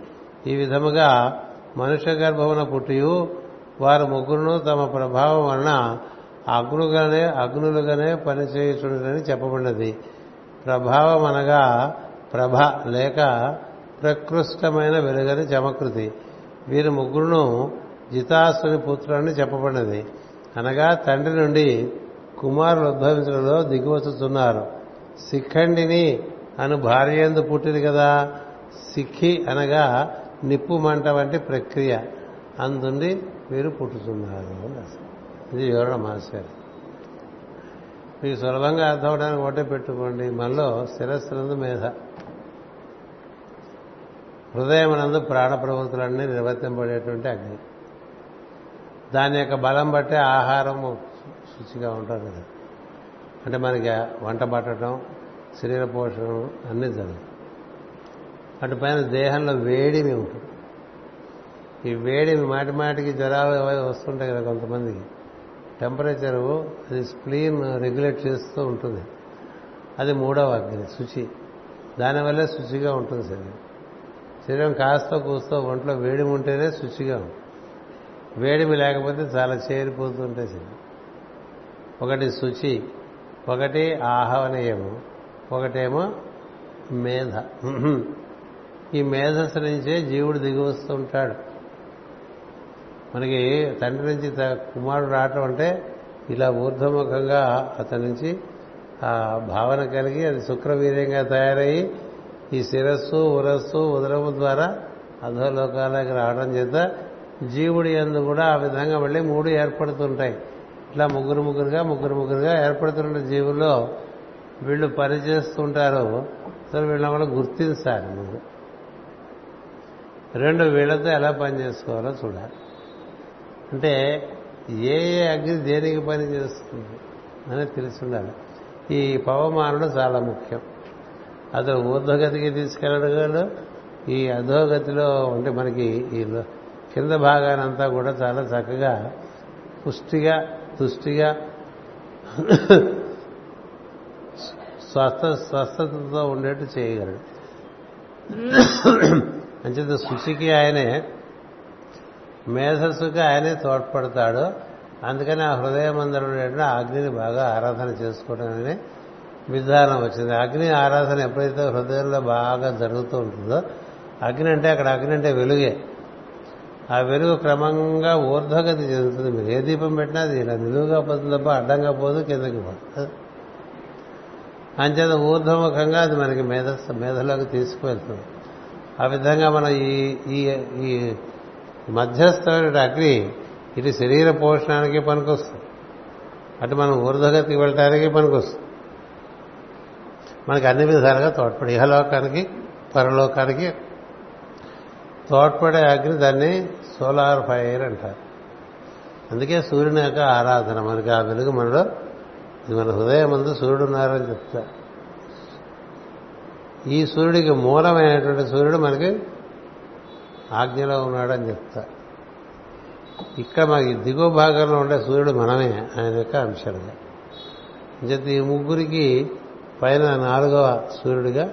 ఈ విధముగా మనుష్య గర్భమున పుట్టియు వారు ముగ్గురును తమ ప్రభావం వలన అగ్నుగానే అగ్నులుగానే పనిచేయుచుండని చెప్పబడినది. ప్రభావం అనగా ప్రభ లేక ప్రకృష్టమైన వెలుగని చమకృతి. వీరు ముగ్గురును జితాసుని పుత్రులని చెప్పబడినది. అనగా తండ్రి నుండి కుమారులు ఉద్భవించడంలో దిగువచ్చుతున్నారు శిఖండిని అను భార్య ఎందు పుట్టింది కదా. సిక్కి అనగా నిప్పు మంట వంటి ప్రక్రియ. అందుండి వీరు పుట్టుతున్నారు ఇది వివరణ మాస్టర్. మీకు సులభంగా అర్థం అవడానికి ఒకటే పెట్టుకోండి. మనలో శిరస్సునందు మేధ. హృదయమునందు ప్రాణ ప్రవృత్తులన్నీ నిర్వర్తింపబడేటువంటి అగ్ని. దాని యొక్క బలం బట్టే ఆహారం శుచిగా ఉంటుంది కదా. అంటే మనకి వంట పట్టడం శరీర పోషణం అన్నీ జరుగుతాయి. అటు పైన దేహంలో వేడిమి ఉంటుంది. ఈ వేడిమి మాటి మాటికి జ్వరాలు వస్తుంటాయి కదా కొంతమందికి. టెంపరేచరు అది స్ప్లీన్ రెగ్యులేట్ చేస్తూ ఉంటుంది. అది మూడవ అగ్ని శుచి. దానివల్లే శుచిగా ఉంటుంది శరీరం. శరీరం కాస్త కూస్తో ఒంట్లో వేడిమి ఉంటేనే శుచిగా వేడిమి లేకపోతే చాలా చేరిపోతుంటాయి శరీరం. ఒకటి శుచి ఒకటి ఆహవనీయము ఒకటేమో మేధ. ఈ మేధస్సు నుంచే జీవుడు దిగి వస్తూ ఉంటాడు మనకి తండ్రి నుంచి కుమారుడు రావటం అంటే ఇలా ఊర్ధముఖంగా అతని నుంచి ఆ భావన కలిగి అది శుక్రవీర్యంగా తయారయ్యి ఈ శిరస్సు ఉరస్సు ఉదరము ద్వారా అధోలోకాలకి రావడం చేత జీవుడి ఎందు కూడా ఆ విధంగా మళ్ళీ మూడు ఏర్పడుతుంటాయి. ఇట్లా ముగ్గురు ముగ్గురుగా ముగ్గురు ముగ్గురుగా ఏర్పడుతున్న జీవుల్లో వీళ్ళు పనిచేస్తుంటారు. అసలు వీళ్ళని కూడా గుర్తించాలి ముందు రెండు వీళ్ళతో ఎలా పనిచేసుకోవాలో చూడాలి. అంటే ఏ ఏ అగ్ని దేనికి పని చేస్తుంది అనేది తెలిసి ఉండాలి. ఈ పవమానుడు చాలా ముఖ్యం. అతను ఊర్ధ్వగతికి తీసుకెళ్ళగలడు ఈ అధోగతిలో ఉంటే మనకి ఈ కింద భాగానంతా కూడా చాలా చక్కగా పుష్టిగా తుష్టిగా స్వస్థ స్వస్థతతో ఉండేట్టు చేయగలడు. అంచేత శుచికి ఆయనే మేధస్సుకి ఆయనే తోడ్పడతాడు. అందుకని ఆ హృదయమందరం అగ్నిని బాగా ఆరాధన చేసుకోవడం అనే విధానం వచ్చింది. అగ్ని ఆరాధన ఎప్పుడైతే హృదయంలో బాగా జరుగుతూ ఉంటుందో అగ్ని అంటే అక్కడ అగ్ని అంటే వెలుగే. ఆ వెలుగు క్రమంగా ఊర్ధ్వగతి చెందుతుంది. మీరు ఏ దీపం పెట్టినా అది ఇలా నిలువుగా పోతుంది తప్ప అడ్డంగా పోదు కిందకి పోదు. అంచేత ఊర్ధ్వముఖంగా అది మనకి మేధస్సు మేధలోకి తీసుకువెళ్తుంది. ఆ విధంగా మనం ఈ ఈ ఈ మధ్యస్థమైన అగ్ని ఇటు శరీర పోషణానికి పనికొస్తుంది. అటు మనం ఊర్ధగతికి వెళ్ళటానికి పనికొస్తుంది. మనకి అన్ని విధాలుగా తోడ్పడి ఇహలోకానికి పరలోకానికి తోడ్పడే అగ్ని దాన్ని సోలార్ ఫైర్ అంటారు. అందుకే సూర్యుని యొక్క ఆరాధన మనకి ఆ వెలుగు మనలో ఇది మన హృదయం ముందు సూర్యుడు ఉన్నారని చెప్తా ఈ సూర్యుడికి మూలమైనటువంటి సూర్యుడు మనకి ఆజ్ఞలో ఉన్నాడని చెప్తా ఇక్కడ మనకి దిగువ భాగంలో ఉండే సూర్యుడు మనమే ఆయన యొక్క అంశాలుగా. ఈ ముగ్గురికి పైన నాలుగవ సూర్యుడిగా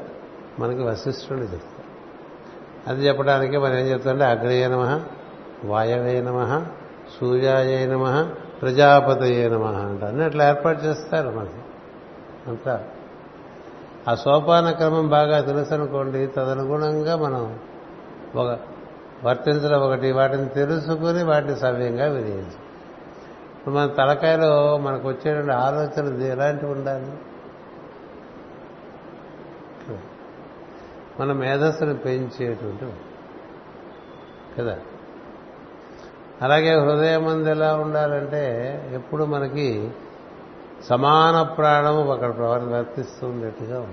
మనకి వశిష్ఠుడు చెప్తారు అది చెప్పడానికి మనం ఏం చెప్తామంటే అగ్నయ నమ వాయవే నమ సూర్యాయ నమ ప్రజాపతయే నమ అంట. అన్ని అట్లా ఏర్పాటు చేస్తారు మనకి. అంతా. ఆ సోపాన క్రమం బాగా తెలుసు అనుకోండి తదనుగుణంగా మనం ఒక వర్తించడం ఒకటి వాటిని తెలుసుకుని వాటిని సవ్యంగా వినియోగించాలి ఇప్పుడు మన తలకాయలో మనకు వచ్చేటువంటి ఆలోచనలు ఎలాంటివి ఉండాలి? మన మేధస్సును పెంచేటువంటి కదా? అలాగే హృదయం మంది ఎలా ఉండాలంటే ఎప్పుడు మనకి సమాన ప్రాణము అక్కడ వర్తిస్తూ ఉండేట్టుగా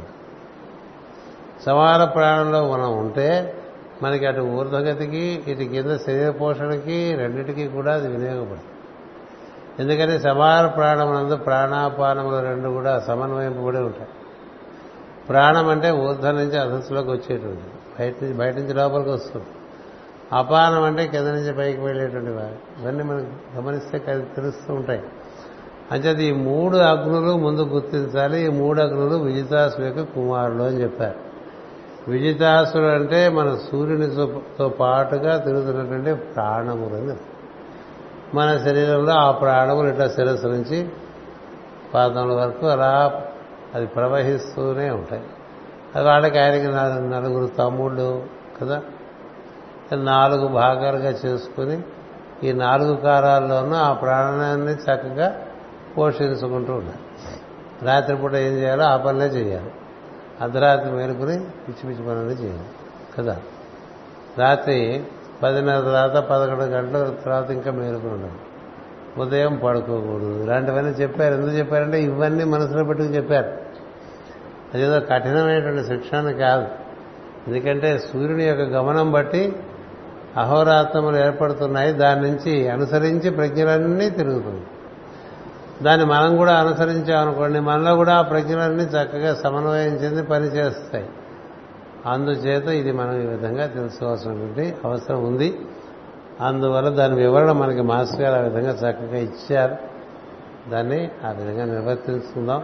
సమాన ప్రాణంలో మనం ఉంటే మనకి అటు ఊర్ధగతికి ఇటు కింద శరీర పోషణకి రెండింటికి కూడా అది వినియోగపడుతుంది. ఎందుకంటే సమాన ప్రాణమునందు ప్రాణాపానములు రెండు కూడా సమన్వయింపబడి ఉంటాయి. ప్రాణం అంటే ఊర్ధం నుంచి అధస్సులోకి వచ్చేటువంటి బయట నుంచి బయట నుంచి లోపలికి వస్తుంది. అపానం అంటే కింద నుంచి పైకి వెళ్ళేటువంటి వారు. ఇవన్నీ మనం గమనిస్తే తెలుస్తూ ఉంటాయి. అంచేత ఈ మూడు అగ్నులు ముందు గుర్తించాలి. ఈ మూడు అగ్నులు విజితాసుల యొక్క కుమారుడు అని చెప్పారు. విజితాసుడు అంటే మన సూర్యునితో పాటుగా తిరుగుతున్నటువంటి ప్రాణములు అని మన శరీరంలో ఆ ప్రాణములు ఇట్లా శిరస్సు నుంచి పాదముల వరకు అలా అది ప్రవహిస్తూనే ఉంటాయి. అది వాళ్ళకి ఆయనకి నాలుగు- నలుగురు తమ్ముళ్ళు కదా. నాలుగు భాగాలుగా చేసుకుని ఈ నాలుగు కారాల్లోనూ ఆ ప్రాణాన్ని చక్కగా పోషించుకుంటూ ఉండాలి. రాత్రిపూట ఏం చేయాలో ఆ పనులే చేయాలి. అర్ధరాత్రి మేలుకుని పిచ్చి పిచ్చి పనులు చేయాలి కదా. రాత్రి పదిన్నర తర్వాత పదకొండు గంటల తర్వాత ఇంకా మేలుకుని ఉండాలి. ఉదయం పడుకోకూడదు. ఇలాంటివన్నీ చెప్పారు. ఎందుకు చెప్పారంటే ఇవన్నీ మనసులో పెట్టుకుని చెప్పారు. అదేదో కఠినమైనటువంటి శిక్షణ కాదు. ఎందుకంటే సూర్యుని యొక్క గమనం బట్టి అహోరాత్మలు ఏర్పడుతున్నాయి. దాని నుంచి అనుసరించి ప్రజ్ఞలన్నీ తిరుగుతుంది. దాన్ని మనం కూడా అనుసరించామనుకోండి మనలో కూడా ఆ ప్రజ్ఞలన్నీ చక్కగా సమన్వయం చెంది పనిచేస్తాయి. అందుచేత ఇది మనం ఈ విధంగా తెలుసుకోవాల్సినటువంటి అవసరం ఉంది. అందువల్ల దాని వివరణ మనకి మాస్టర్ గారు ఆ విధంగా చక్కగా ఇచ్చారు. దాన్ని ఆ విధంగా నిర్వర్తించుకుందాం.